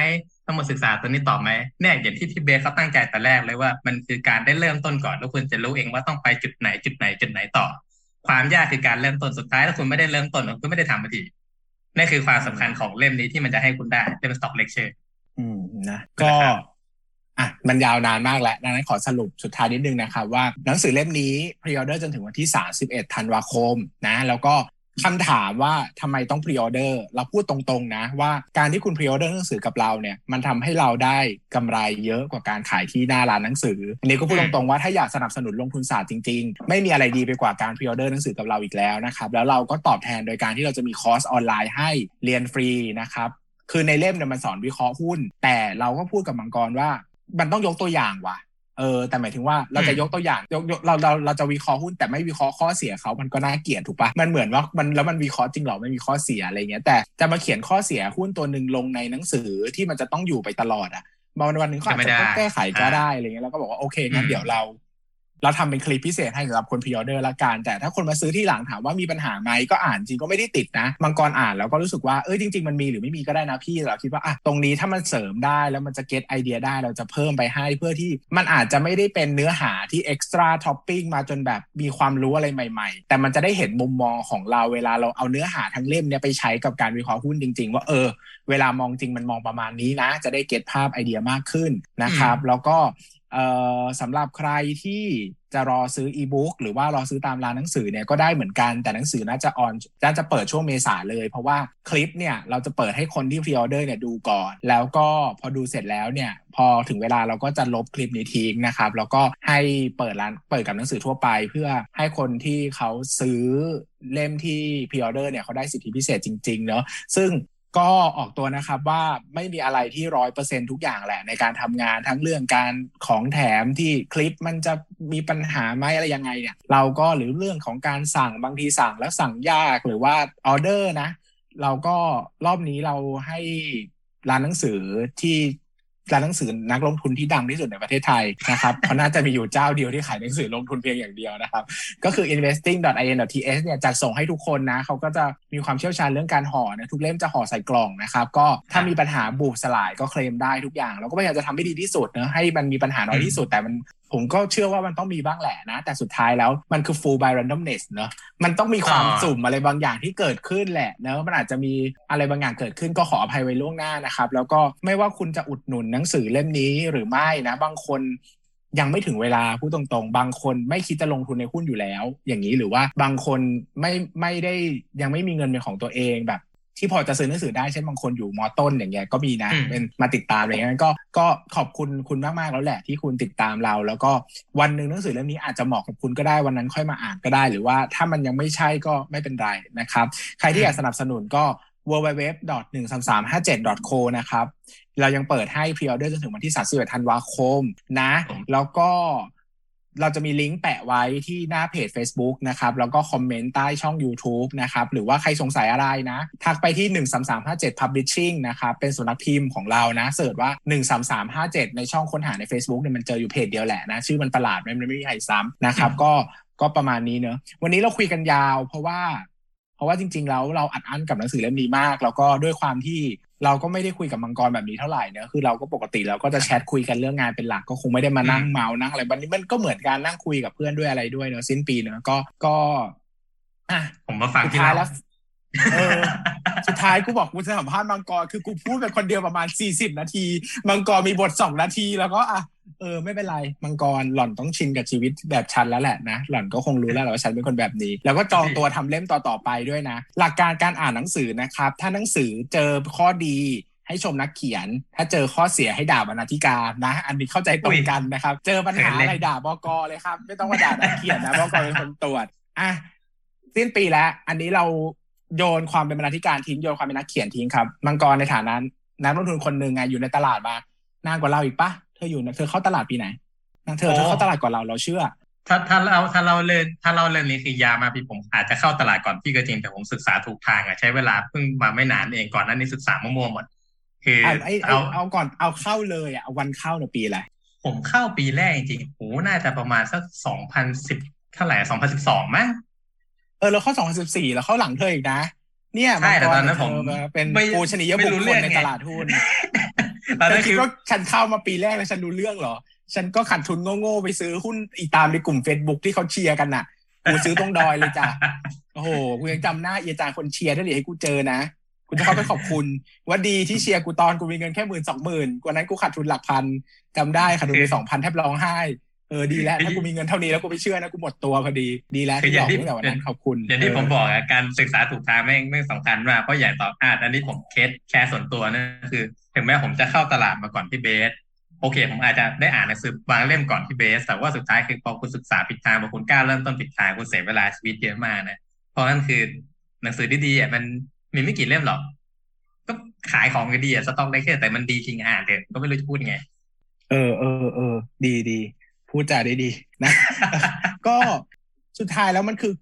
ต้องมาศึกษาตัวนี้ต่อไหมเนี่ยอย่างที่พี่เบสเขาตั้งใจแต่แรกเลยว่า มันคือการได้เริ่มต้นก่อน แล้วคุณจะรู้เองว่าต้องไปจุดไหนจุดไหนจุดไหนต่อ ความยากคือการเริ่มต้นสุดท้ายถ้าคุณไม่ได้เริ่มต้นคุณก็ไม่ได้ทำมาทีนี่คือความสำคัญของเล่มนี้ที่มันจะให้คุณได้เล่ม Stock Lecture อืมนะก็ อะมันยาวนานมากแล้วดังนั้นขอสรุปสุดท้ายนิดนึงนะครับว่าหนังสือเล่มนี้ pre-order จนถึงวันที่ 31 ธันวาคมนะแล้วก็คำถามว่าทำไมต้อง pre-order เราพูดตรงๆนะว่าการที่คุณ pre-order หนังสือกับเราเนี่ยมันทำให้เราได้กำไรเยอะกว่าการขายที่หน้าร้านหนังสือ อันนี้ก็พูดตรงๆว่าถ้าอยากสนับสนุนลงทุนศาสตร์จริงๆ ไม่มีอะไรดีไปกว่าการ pre-order หนังสือกับเราอีกแล้วนะครับแล้วเราก็ตอบแทนโดยการที่เราจะมีคอร์สออนไลน์ให้เรียนฟรีนะครับคือในเล่มเนี่ยมันสอนวิเคราะห์หุ้น แต่เราก็พูดกับมังกรว่า มันต้องยกตัวอย่างว่ะ เออ แต่หมายถึงว่าเราจะยกตัวอย่างยกเราเราเราจะวิเคราะห์หุ้น แต่ไม่วิเคราะห์ข้อเสียเขามันก็น่าเกลียดถูกปะมันเหมือนว่ามันแล้วมันวิเคราะห์จริงหรอไม่มีข้อเสียอะไรเงี้ยแต่จะมาเขียนข้อเสียหุ้นตัวหนึ่งลงในหนังสือที่มันจะต้องอยู่ไปตลอดอะบางวันหนึ่งเขาอาจจะต้องแก้ไขก็ได้อะไรเงี้ยแล้วก็บอกว่าโอเคงั้นเดี๋ยวเรา เราทำเป็นคลิปพิเศษให้สำหรับคน pre-order ละกัน แต่ถ้าคนมาซื้อทีหลังถามว่ามีปัญหาไหมก็อ่านจริงก็ไม่ได้ติดนะมังกรอ่านแล้วก็รู้สึกว่าเอ้ยจริง ๆ มันมีหรือไม่มีก็ได้นะพี่เราคิดว่าอะตรงนี้ถ้ามันเสริมได้แล้วมันจะ get idea ได้เราจะเพิ่มไปให้เพื่อที่มันอาจจะไม่ได้เป็นเนื้อหาที่ extra topping มาจนแบบมีความรู้อะไรใหม่ ๆ แต่มันจะได้เห็นมุมมองของเราเวลาเราเอาเนื้อหาทั้งเล่มเนี่ยไปใช้กับการวิเคราะห์หุ้นจริง ๆ ว่าเออ เวลามองจริงมันมองประมาณนี้นะ จะได้ get ภาพไอเดียมากขึ้นนะครับ แล้วก็ สำหรับใครที่จะรอซื้ออีบุ๊กหรือว่ารอซื้อตามร้านหนังสือเนี่ยก็ได้เหมือนกันแต่หนังสือน่าจะออนน่าจะเปิดช่วงเมษาเลย เพราะว่าคลิปเนี่ยเราจะเปิดให้คนที่ pre-order เนี่ยดูก่อน แล้วก็พอดูเสร็จแล้วเนี่ยพอถึงเวลาเราก็จะลบคลิปนี้ทิ้งนะครับ แล้วก็ให้เปิดร้านเปิดกับหนังสือทั่วไปเพื่อให้คนที่เขาซื้อเล่มที่พรีออเดอร์เนี่ยเขาได้สิทธิพิเศษจริงๆเนาะซึ่ง ก็ออกตัวนะครับว่าไม่มีอะไรที่ร้อยเปอร์เซ็นทุกอย่างแหละ ในการทำงานทั้งเรื่องการของแถมที่คลิปมันจะมีปัญหาไหมอะไรยังไงเนี่ย เราก็หรือเรื่องของการสั่งบางทีสั่งแล้วสั่งยากหรือว่าออเดอร์นะ เราก็รอบนี้เราให้ร้านหนังสือที่ ร้านหนังสือนักลงทุนที่ดังที่สุดในประเทศไทยนะครับเขาน่าจะมีอยู่เจ้าเดียวที่ขายหนังสือลงทุนเพียงอย่างเดียวนะครับ ก็คือ investing.in.th เนี่ยจัดส่งให้ทุกคนนะเขาก็จะมีความเชี่ยวชาญเรื่องการห่อนะทุกเล่มจะห่อใส่กล่องนะครับ ก็ถ้ามีปัญหาบุบสลายก็เคลมได้ทุกอย่าง เราก็พยายามจะทำให้ดีที่สุดเนะให้มันมีปัญหาน้อยที่สุดแต่มันผมก็เชื่อว่ามันต้องมีบ้างแหละนะ แต่สุดท้ายแล้วมันคือ full by randomness เนอะมันต้องมีความสุ่มอะไรบางอย่างที่เกิดขึ้นแหละเนอะมันอาจจะมีอะไรบางอย่างเกิดขึ้นก็ขออภัยไว้ล่วงหน้านะครับ แล้วก็ไม่ว่าคุณจะอุดหนุนหนังสือเล่มนี้หรือไม่นะ บางคนยังไม่ถึงเวลาพูดตรงๆ บางคนไม่คิดจะลงทุนในหุ้นอยู่แล้ว อย่างนี้หรือว่าบางคนไม่ไม่ได้ยังไม่มีเงินเป็นของตัวเองแบบ ที่พอจะซื้อหนังสือได้เช่นบางคนอยู่มอต้นอย่างเงี้ยก็มีนะเป็นมาติดตามอะไรเงี้ยก็ก็ขอบคุณคุณมากๆแล้วแหละที่คุณติดตามเรา แล้วก็วันหนึ่งหนังสือเล่มนี้อาจจะเหมาะกับคุณก็ได้วันนั้นค่อยมาอ่านก็ได้ หรือว่าถ้ามันยังไม่ใช่ก็ไม่เป็นไรนะครับ ใครที่อยากสนับสนุนก็ www.13357.co นะครับ เรายังเปิดให้พรีออเดอร์จนถึงวันที่31ธันวาคมนะ แล้วก็ เราจะมีลิงก์แปะไว้ที่หน้าเพจ Facebook นะครับ แล้วก็คอมเมนต์ใต้ช่อง YouTube นะครับ หรือว่าใครสงสัยอะไรนะ ทักไปที่ 13357 Publishing นะครับ เป็นสุนัขพิมพ์ของเรานะ เสิร์ชว่า 13357 ในช่องค้นหาใน Facebook เนี่ยมันเจออยู่เพจเดียวแหละนะ ชื่อมันประหลาดไม่ไม่มีใครซ้ำนะครับ ก็ก็ประมาณนี้เนอะวันนี้เราคุยกันยาว เพราะว่า เพราะว่าจริง ๆ แล้วเราอัดอั้นกับหนังสือเล่มนี้มาก แล้วก็ด้วยความที่ เราก็ไม่ได้คุยกับมังกรแบบนี้เท่าไหร่เนอะคือเราก็ปกติเราก็จะแชทคุยกันเรื่องงานเป็นหลักก็คงไม่ได้มานั่งเมานั่งอะไรวันนี้มันก็เหมือนการนั่งคุยกับเพื่อนด้วยอะไรด้วยเนอะสิ้นปีเนอะก็ก็ อะผมมาฟังที่ท้ายแล้วเออ สุดท้ายกูบอกกูจะสัมภาษณ์มังกรคือกูพูดเป็นคนเดียวประมาณสี่สิบนาที มังกรมีบทสองนาทีแล้วก็อะเออไม่เป็นไร มังกรหล่อนต้องชินกับชีวิตแบบฉันแล้วแหละนะ หล่อนก็คงรู้แล้วแหละว่าฉันเป็นคนแบบนี้ แล้วก็จองตัวทำเล่มต่อๆไปด้วยนะ หลักการการอ่านหนังสือนะครับ ถ้าหนังสือเจอข้อดีให้ชมนักเขียน ถ้าเจอข้อเสียให้ด่าบรรณาธิการนะ อันนี้เข้าใจตรงกันนะครับ เจอปัญหาอะไรด่าบกเลยครับ ไม่ต้องมาด่านักเขียนนะบกเป็นคนตรวจอะสิ้นปีแล้ว อันนี้เรา โยนความเป็นบรรณาธิการทิ้งโยนความเป็นนักเขียนทิ้งครับมังกรในฐานะนักลงทุนคนหนึ่งไงอยู่ในตลาดมานานกว่าเราอีกปะเธออยู่เธอเข้าตลาดปีไหนนางเธอเธอเข้าตลาดก่อนเราเราเชื่อ ถ้าถ้าเราถ้าเราเล่นถ้าเราเล่นนี้คือยามาพี่ผมอาจจะเข้าตลาดก่อนพี่ก็จริงแต่ผมศึกษาถูกทางอะใช้เวลาเพิ่งมาไม่นานเองก่อนนั้นนี่ศึกษามั่วๆหมดคือเอาไอ้เอาเอาก่อนเอาเข้าเลยอะเอาวันเข้าในปีอะไรผมเข้าปีแรกจริงๆโหน่าจะประมาณสักสองพันสิบเท่าไหร่สองพันสิบสองมั้ง เออเราเข้าสองพันสิบสี่แล้วเข้าหลังเธออีกนะ เนี่ยใช่แต่ตอนนั้นเธผมเป็นไม่ปูชนียไม่บุครู้คเรื่ลองในไงตลาดหุ้นตอนนั้นคิคืดอว่าฉันเข้ามาปีแรกแล้วฉันรู้เรื่องเหรอ ฉันก็ขาดทุนโง่ๆไปซื้อหุ้นอีตามในกลุ่ม Facebook ที่เขาเชียร์กันน่ะกูซื้อตรงดอยเลยจ้ะโอ้โหกูยังจำหน้าเอียจางคนเชียร์ได้เลยให้กูเจอนะกูจะเข้าไปขอบคุณ ว่าดีที่เชียร์กูตอนกูมีเงินแค่หมื่นสองหมื่นกว่านั้นกูขาดทุนหลักพันจำได้ขาดทุนไปสองพันแทบร้องไห้ เออดีแล้วถ้ากูมีเงินเท่านี้แล้วกูไม่เชื่อนะกูหมดตัวพอดีดีแล้วคือที่อบอย่างกที่ตั้งแต่วันนั้นขอบคุณอย่างที่ผมบอกอะการศึกษาถูกทางแม่งแม่งสำคัญมากเพราะอย่างต่ออาอันนี้ผมเคสแชร์ส่วนตัวนะคือ ถึงแม้ผมจะเข้าตลาดมาก่อนพี่เบส โอเค ผมอาจจะได้อ่านหนังสือบางเล่มก่อนพี่เบส แต่ว่าสุดท้ายคือพอคุณศึกษาผิดทางพอคุณกล้าเริ่มต้นผิดทางคุณเสียเวลาชีวิตเยอะมากนะเพราะนั่นคือหนังสือดีๆอะมันมีไม่กี่เล่มหรอกก็ขายของก็ดีอะสต็อกได้แค่แต่มันดีจริงอ่านเถอะก็ไม่รู้จะพูดยังไง เออเออเออดีดี พูดจาได้ดีนะก็สุดท้ายแล้วมันคือ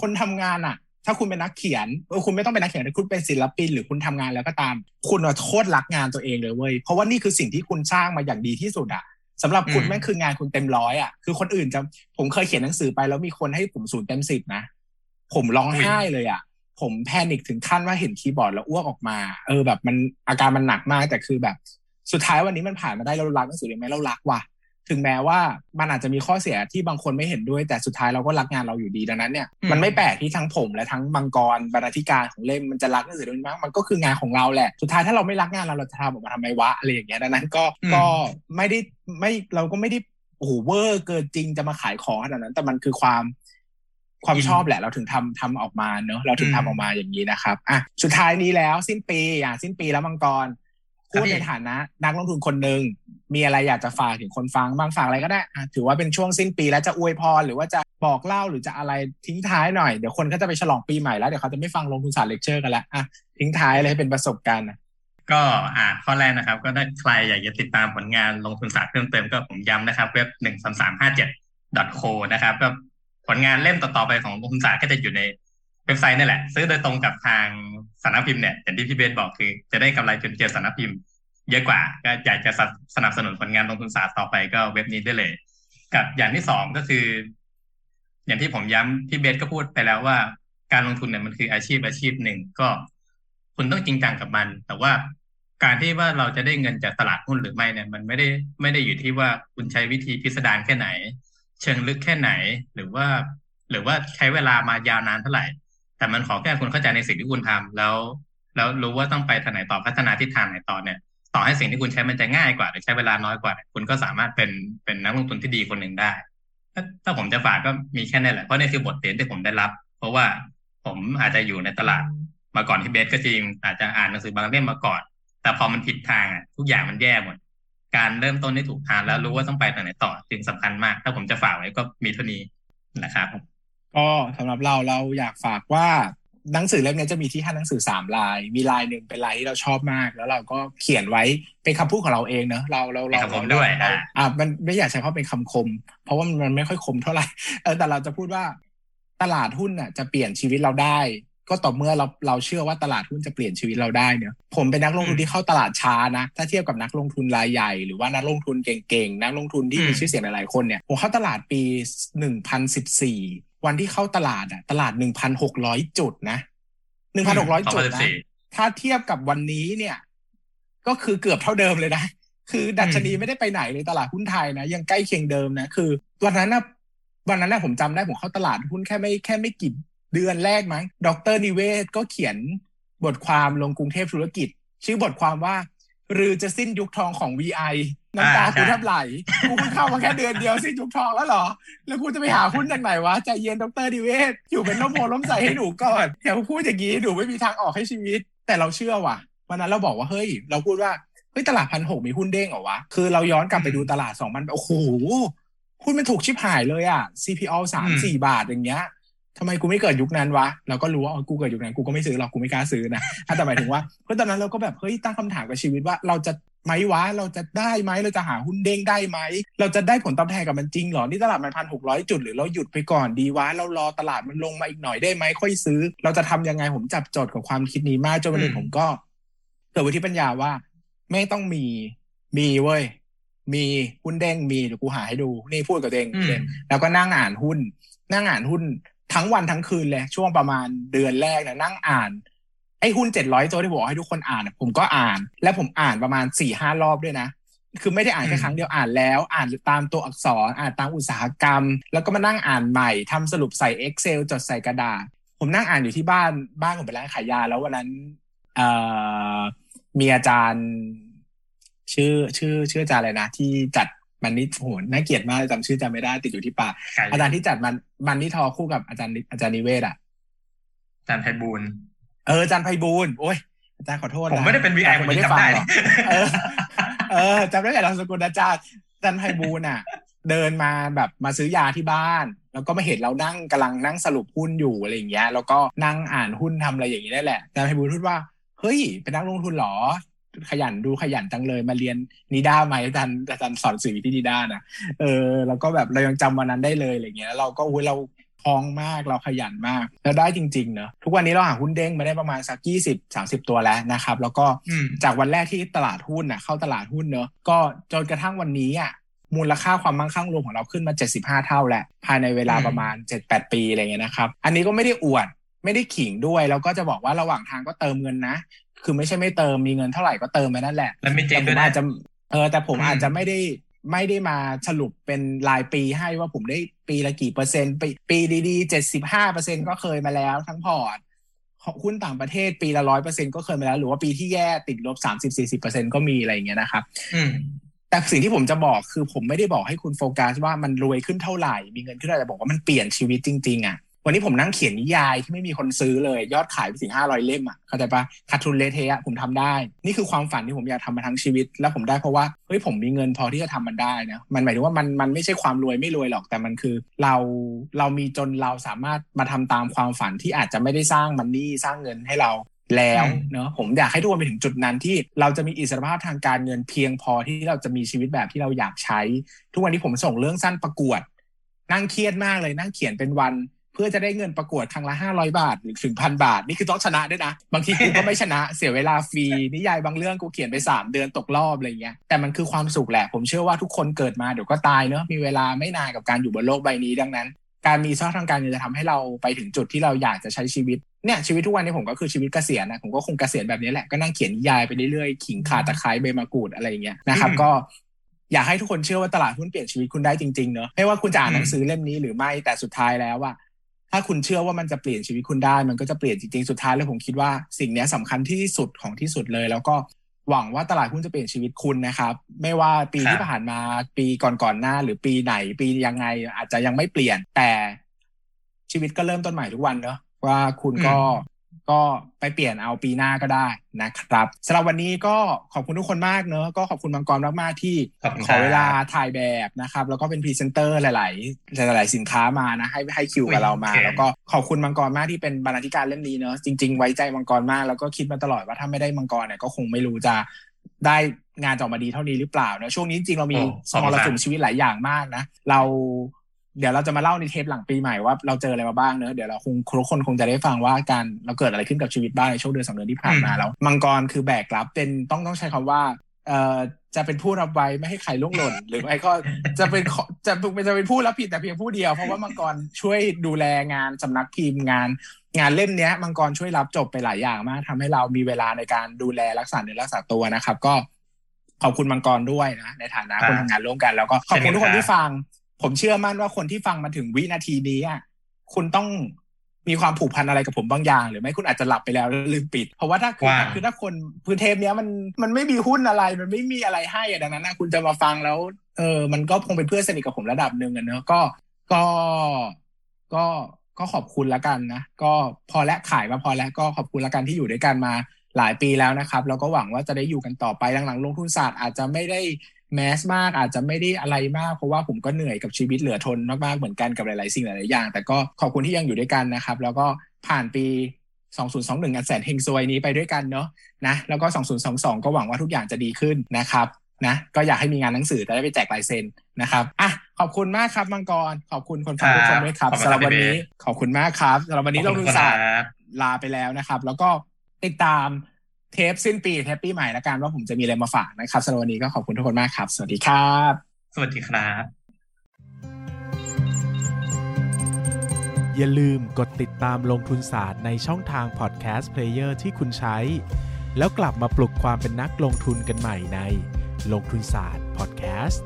คนทำงานอะถ้าคุณเป็นนักเขียนเออคุณไม่ต้องเป็นนักเขียนแต่คุณเป็นศิลปิน หรือคุณทำงานแล้วก็ตาม คุณอะโคตรรักงานตัวเองเลยเว้ยเพราะว่านี่คือสิ่งที่คุณสร้างมาอย่างดีที่สุดอะสำหรับคุณอืมแม่งคืองานคุณเต็มร้อยอะคือคนอื่นจะผมเคยเขียนหนังสือไปแล้วมีคนให้ผมศูนย์เต็มสิบนะ ผมร้องไห้เลยอะ ผมแพนิคถึงขั้นว่าเห็นคีย์บอร์ดแล้วอ้วกออกมา เออแบบมันอาการมันหนักมากแต่คือแบบ สุดท้ายวันนี้มันผ่านมาได้เรารักหนังสือเลยไหมเรารักว่ะ ถึงแม้ว่ามันอาจจะมีข้อเสียที่บางคนไม่เห็นด้วย แต่สุดท้ายเราก็รักงานเราอยู่ดีดังนั้นเนี่ยอืมมันไม่แปลกที่ทั้งผมและทั้งมังกรบรรณาธิการของเล่มมันจะรักหนังสือเล่มนี้มากมันก็คืองานของเราแหละสุดท้ายถ้าเราไม่รักงานเราเราจะทำออกมาทำไมวะอะไรอย่างเงี้ยดังนั้นก็ก็ไม่ได้ไม่เราก็ไม่ได้โอ้โห over เกินจริงจะมาขายของขนาดนั้น แต่มันคือความความชอบแหละเราถึงทำทำออกมาเนอะเราถึงทำออกมาอย่างนี้นะครับอะสุดท้ายนี้แล้วสิ้นปีอะสิ้นปีแล้วมังกร พูดในฐานะ นักลงทุนคนหนึ่งมีอะไรอยากจะฝากถึงคนฟังบ้างฝากอะไรก็ได้ถือว่าเป็นช่วงสิ้นปีแล้วจะอวยพรหรือว่าจะบอกเล่าหรือจะอะไรทิ้งท้ายหน่อยเดี๋ยวคนก็จะไปฉลองปีใหม่แล้วเดี๋ยวเขาจะไม่ฟังลงทุนศาสตร์เลคเชอร์กันแล้วอะทิ้งท้ายเลยให้เป็นประสบการณ์ก็อ่าข้อแรกนะครับ ก็ถ้าใครอยากจะติดตามผลงานลงทุนศาสตร์เพิ่มเติมก็ผมย้ำนะครับ เว็บหนึ่งสามสามห้าเจ็ด .co นะครับก็ผลงานเล่มต่อๆไปของลงทุนศาสตร์ก็จะอยู่ในเว็บไซต์นี่แหละ ซื้อโดยตรงกับทางสำนักพิมพ์เนี่ยอย่างที่พี่เบนบอกคือ จะได้กำไรจนเกินสำนักพิมพ์ เยอะกว่า ก็อยากจะสนับสนุนผลงานลงทุนศาสตร์ต่อไปก็เว็บนี้ได้เลย กับอย่างที่สองก็คือ อย่างที่ผมย้ำพี่เบสก็พูดไปแล้วว่า การลงทุนเนี่ยมันคืออาชีพอาชีพหนึ่งก็คุณต้องจริงจังกับมัน แต่ว่าการที่ว่าเราจะได้เงินจากตลาดหุ้นหรือไม่เนี่ย มันไม่ได้ไม่ได้อยู่ที่ว่าคุณใช้วิธีพิสดารแค่ไหน เชิงลึกแค่ไหน หรือว่า หรือว่าใช้เวลามายาวนานเท่าไหร่ แต่มันขอแค่คุณเข้าใจในสิ่งที่คุณทำแล้ว แล้วรู้ว่าต้องไปทางไหนต่อพัฒนาทิศทางไหนต่อเนี่ย ต่อให้สิ่งที่คุณใช้มันจะง่ายกว่า หรือใช้เวลาน้อยกว่า คุณก็สามารถเป็นเป็นนักลงทุนที่ดีคนหนึ่งได้ ถ้าผมจะฝากก็มีแค่นี้แหละเพราะนี่คือบทเรียนที่ผมได้รับ เพราะว่าผมอาจจะอยู่ในตลาดมาก่อนที่เบสก็จริง อาจจะอ่านหนังสือบางเล่มมาก่อน แต่พอมันผิดทางอะทุกอย่างมันแย่หมด การเริ่มต้นให้ถูกทางแล้วรู้ว่าต้องไปทางไหนต่อจึงสำคัญมาก ถ้าผมจะฝากไว้ก็มีเท่านี้นะครับก็สำหรับเราเราอยากฝากว่า หนังสือเล่มนี้จะมีที่ท่านหนังสือสามลาย มีลายหนึ่งเป็นลายที่เราชอบมาก แล้วเราก็เขียนไว้เป็นคำพูดของเราเองเนอะเราเราเราเป็นคำคมด้วยเราอ่าอ่ามันไม่อยากใช้คำเป็นคำคม เพราะว่ามันไม่ค่อยคมเท่าไหร่เออแต่เราจะพูดว่าตลาดหุ้นน่ะจะเปลี่ยนชีวิตเราได้ ก็ต่อเมื่อเราเราเชื่อว่าตลาดหุ้นจะเปลี่ยนชีวิตเราได้เนอะผมเป็นนักลงทุนที่เข้าตลาดช้านะ ถ้าเทียบกับนักลงทุนรายใหญ่ หรือว่านักลงทุนเก่งๆนักลงทุนที่มีชื่อเสียงหลายๆคนเนี่ยผมเข้าตลาดปี1014 วันที่เข้าตลาดอะตลาด1,600จุดนะ1,600จุดนะ2014ถ้าเทียบกับวันนี้เนี่ย ก็คือเกือบเท่าเดิมเลยนะ คือดัชนีไม่ได้ไปไหนเลยตลาดหุ้นไทยนะ ยังใกล้เคียงเดิมนะคือวันนั้นนะวันนั้นนะผมจำได้ผมเข้าตลาดหุ้นแค่ไม่แค่ไม่กี่เดือนแรกมั้ง ดรนิเวศก็เขียนบทความลงกรุงเทพธุรกิจ ชื่อบทความว่า หรือจะสิ้นยุคทองของ VI น้ำตากูแทบไหล กูเพิ่งเข้ามาแค่เดือนเดียวสิ้นยุคทองแล้วเหรอ แล้วกูจะไปหาหุ้นจากไหนวะ ใจเย็นดรดิเวศอยู่เป็นล้มโพล้มใส่ให้หนูก่อนอย่าพูดอย่างนี้หนูไม่มีทางออกให้ชีวิต แต่เราเชื่อว่ะวันนั้นเราบอกว่าเฮ้ย เราพูดว่าเฮ้ยตลาดพันหกมีหุ้นเด้งเหรอวะ คือเราย้อนกลับไปดูตลาดสองพันโอ้โหหุ้นมันถูกชิบหายเลยอะ CPO สามสี่บาทอย่างเงี้ย ทำไมกูไม่เกิดยุคนั้นวะเราก็รู้ว่ากูเกิดยุคนั้นกูก็ไม่ซื้อหรอกกูไม่กล้าซื้อนะแต่หมายถึงว่าเพราะตอนนั้นเราก็แบบเฮ้ยตั้งคำถามกับชีวิตว่าเราจะไหมวะเราจะได้ไหมเราจะหาหุ้นเด้งได้ไหม เราจะได้ผลตอบแทนกับมันจริงหรอ นี่ตลาดมันพันหกร้อยจุดหรือเราหยุดไปก่อนดีวะเรารอตลาดมันลงมาอีกหน่อยได้ไหมค่อยซื้อ เราจะทำยังไงผมจับจดกับความคิดนี้มากจนวันหนึ่งผมก็เกิดวิธีปัญญาว่า ไม่ต้องมีมีเว้ยมีหุ้นเด้งมีเดี๋ยวกูหาให้ดู นี่พูดกับเองแล้วก็นั่งอ่านหุ้น นั่งอ่านหุ้น ทั้งวันทั้งคืนเลยช่วงประมาณเดือนแรกนะนั่งอ่านไอ้หุ้นเจ็ดร้อยตัวที่บอกให้ทุกคนอ่านผมก็อ่าน และผมอ่านประมาณสี่ห้ารอบด้วยนะ คือไม่ได้อ่านแค่ครั้งเดียวอ่านแล้ว อ่านตามตัวอักษรอ่านตามอุตสาหกรรม แล้วก็มานั่งอ่านใหม่ทำสรุปใส่ Excel จดใส่กระดาษ ผมนั่งอ่านอยู่ที่บ้านบ้านผมเป็นร้านขายยา แล้ววันนั้นเอ่อมีอาจารย์ ชื่อชื่อชื่ออาจารย์อะไรนะที่จัด มันนี่โหน่าเกลียดมากจำชื่อจำไม่ได้ติดอยู่ที่ปากอาจารย์ที่จัดมันมันนี่ทอคู่กับอาจารย์อาจารย์นิเวศอะอาจารย์ไพบูลเอออาจารย์ไพบูลโอ้ยอาจารย์ขอโทษผมไม่ได้เป็นวีไอผมไม่ได้ฟังเออเออจำได้แต่เราสกุลอาจารย์อาจารย์ไพบูลอะ เดินมาแบบมาซื้อยาที่บ้านแล้วก็มาเห็นเรานั่งกำลังนั่งสรุปหุ้นอยู่อะไรอย่างเงี้ย แล้วก็นั่งอ่านหุ้นทำอะไรอย่างนี้ได้แหละอาจารย์ไพบูลพูดว่า เฮ้ย เป็นนักลงทุนหรอ ขยันดูขยันจังเลยมาเรียนนิด้าไหมอาจารย์อาจารย์สอนสื่อที่นิด้านะเออแล้วก็แบบเรายังจำวันนั้นได้เลยอะไรเงี้ยเราก็อุ้ยเราพองมากเราขยันมากแล้วได้จริงๆเนอะทุกวันนี้เราหาหุ้นเด้งมาได้ประมาณสักยี่สิบสาสิบตัวแล้วนะครับ แล้วก็จากวันแรกที่ตลาดหุ้นอะเข้าตลาดหุ้นเนอะก็จนกระทั่งวันนี้อะมูลค่าความมั่งคั่งรวมของเราขึ้นมา 75 เท่าแล้วภายในเวลาประมาณ 7-8 ปีอะไรเงี้ยนะครับ อันนี้ก็ไม่ได้อวดไม่ได้ขิงด้วย แล้วก็จะบอกว่าระหว่างทางก็เติมเงินนะ คือไม่ใช่ไม่เติมมีเงินเท่าไหร่ก็เติมไปนั่นแหละแล้วไม่เจ๊งด้วยนะจะเออแต่ผมอาจจะไม่ได้ไม่ได้มาสรุปเป็นรายปีให้ว่าผมได้ปีละกี่เปอร์เซ็นต์ ปีปีดีๆเจ็ดสิบห้าเปอร์เซ็นก็เคยมาแล้วทั้งพอร์ตหุ้นต่างประเทศปีละร้อยเปอร์เซ็นก็เคยมาแล้ว หรือว่าปีที่แย่ติดลบสามสิบสี่สิบเปอร์เซ็นก็มีอะไรอย่างเงี้ยนะครับแต่สิ่งที่ผมจะบอกคือผมไม่ได้บอกให้คุณโฟกัสว่ามันรวยขึ้นเท่าไหร่ มีเงินขึ้นเท่าไหร่บอกว่ามันเปลี่ยนชีวิตจริง ๆอะ วันนี้ผมนั่งเขียนนิยายที่ไม่มีคนซื้อเลย ยอดขายไปถึงห้าร้อยเล่มอะเข้าใจปะขาดทุนเลเทะผมทำได้ นี่คือความฝันที่ผมอยากทำมาทั้งชีวิต แล้วผมได้เพราะว่าเฮ้ยผมมีเงินพอที่จะทำมันได้นะมันหมายถึงว่ามันมันไม่ใช่ความรวยไม่รวยหรอกแต่มันคือ เราเรามีจนเราสามารถมาทำตามความฝันที่อาจจะไม่ได้สร้างมันนี่สร้างเงินให้เราแล้วเนอะผมอยากให้ทุกคนไปถึงจุดนั้นที่เราจะมีอิสรภาพทางการเงินเพียงพอที่เราจะมีชีวิตแบบที่เราอยากใช้ ทุกวันนี้ผมส่งเรื่องสั้นประกวด นั่งเครียดมากเลยนั่งเขียนเป็นวัน เพื่อจะได้เงินประกวดครั้งละห้าร้อยบาทหรือถึงพันบาท นี่คือต้องชนะด้วยนะ บางทีกูก็ไม่ชนะเสียเวลาฟรีนิยายบางเรื่องกูเขียนไปสามเดือนตกรอบอะไรเงี้ยแต่มันคือความสุขแหละ ผมเชื่อว่าทุกคนเกิดมาเดี๋ยวก็ตายเนอะมีเวลาไม่นานกับการอยู่บนโลกใบนี้ดังนั้น การมีช่องทางการเงินจะทำให้เราไปถึงจุดที่เราอยากจะใช้ชีวิตเนี่ยชีวิตทุกวันนี้ผมก็คือชีวิตเกษียณนะผมก็คงเกษียณแบบนี้แหละก็นั่งเขียนนิยายไปเรื่อยๆขิงขาตะไคร้ใบมะกรูดอะไรเงี้ยนะครับก็อยากให้ทุกคนเชื่อว่าตลาดหุ้นเปลี่ยนชีวิตคุณได้จริงๆเนอะไม่ว่าคุณจะอ่านหนังสือเล่มนี้หรือไม่แต่สุดท้ายแล้วว่า ถ้าคุณเชื่อว่ามันจะเปลี่ยนชีวิตคุณได้ มันก็จะเปลี่ยนจริงๆ สุดท้ายแล้วผมคิดว่าสิ่งนี้สำคัญที่สุดของที่สุดเลย แล้วก็หวังว่าตลาดหุ้นจะเปลี่ยนชีวิตคุณนะครับ ไม่ว่าปีที่ผ่านมาปีก่อนๆหน้า หรือปีไหนปียังไง อาจจะยังไม่เปลี่ยนแต่ชีวิตก็เริ่มต้นใหม่ทุกวันเนอะว่าคุณก็ ก็ไปเปลี่ยนเอาปีหน้าก็ได้นะครับสำหรับวันนี้ก็ขอบคุณทุกคนมากเนอะก็ขอบคุณมังกรมากๆที่ขอเวลาถ่ายแบบนะครับ แล้วก็เป็นพรีเซนเตอร์หลาย ๆ หลาย ๆ สินค้ามานะ ให้ให้คิวกับเรามา แล้วก็ขอบคุณมังกรมากที่เป็นบรรณาธิการเล่มนี้เนอะจริง ๆ ไว้ใจมังกรมากแล้วก็คิดมาตลอดว่าถ้าไม่ได้มังกรเนี่ยก็คงไม่รู้จะได้งานออกมาดีเท่านี้หรือเปล่านะช่วงนี้จริงเรามีสมรสุมชีวิตหลายอย่างมากนะ เรา เดี๋ยวเราจะมาเล่าในเทปหลังปีใหม่ว่าเราเจออะไรมาบ้างเนอะเดี๋ยวเราคงทุกคนคงจะได้ฟังว่าการเราเกิดอะไรขึ้นกับชีวิตบ้างในช่วงเดือนสองเดือนที่ผ่านมาแล้วมังกรคือแบกรับเป็นต้องต้องใช้คำว่าเอ่อจะเป็นผู้รับไว้ไม่ให้ใครล่วงหล่น หรือไม่ก็จะเป็นจะจะเป็นผู้รับผิดแต่เพียงผู้เดียว เพราะว่ามังกรช่วยดูแลงานสำนักพิมพ์งาน งานเล่มนี้มังกรช่วยรับจบไปหลายอย่างมากทำให้เรามีเวลาในการดูแลรักษาเนื้อรักษาตัวนะครับ ก็ขอบคุณมังกรด้วยนะ ในฐานะคนทำงานร่วมกัน แล้วก็ขอบคุณทุกคนที่ฟัง ผมเชื่อมั่นว่าคนที่ฟังมาถึงวินาทีนี้อะคุณต้องมีความผูกพันอะไรกับผมบางอย่าง หรือไม่คุณอาจจะหลับไปแล้วแล้วลืมปิด เพราะว่าถ้าคือว่างคือถ้าคนพื้นเทปเนี้ยมันมันไม่มีหุ้นอะไร มันไม่มีอะไรให้อะดังนั้นนะคุณจะมาฟังแล้วเออมันก็คงเป็นเพื่อนสนิทกับผมระดับหนึ่งอะเนอะก็ก็ก็ก็ขอบคุณละกันนะ ก็พอและขายมาพอแล้วก็ขอบคุณละกันที่อยู่ด้วยกันมาหลายปีแล้วนะครับ แล้วก็หวังว่าจะได้อยู่กันต่อไปหลังๆลงทุนศาสตร์อาจจะไม่ได้ แมสมากอาจจะไม่ได้อะไรมาก เพราะว่าผมก็เหนื่อยกับชีวิตเหลือทนมากๆเหมือนกันกับหลายๆสิ่งหลายๆอย่าง แต่ก็ขอบคุณที่ยังอยู่ด้วยกันนะครับ แล้วก็ผ่านปี 2021 อันแสนเฮงซวยนี้ไปด้วยกันเนาะนะแล้วก็ 2022 ก็หวังว่าทุกอย่างจะดีขึ้นนะครับนะก็อยากให้มีงานหนังสือจะได้ไปแจกลายเซ็นนะครับอะขอบคุณมากครับมังกร ขอบคุณคนฟังทุกคนด้วยครับขอบคุณสำหรับครับวันนี้พี่เบสขอบคุณมากครับสำหรับวันนี้ขเราอบดูคุณศาสตร์ครับลาไปแล้วนะครับ แล้วก็ติดตาม เทปสิ้นปีเทปปีใหม่ละกันว่าผมจะมีอะไรมาฝากนะครับสำหรับวันนี้ก็ขอบคุณทุกคนมากครับ สวัสดีครับ สวัสดีครับ อย่าลืมกดติดตามลงทุนศาสตร์ในช่องทาง podcast player ที่คุณใช้ แล้วกลับมาปลุกความเป็นนักลงทุนกันใหม่ในลงทุนศาสตร์พอดแคสต์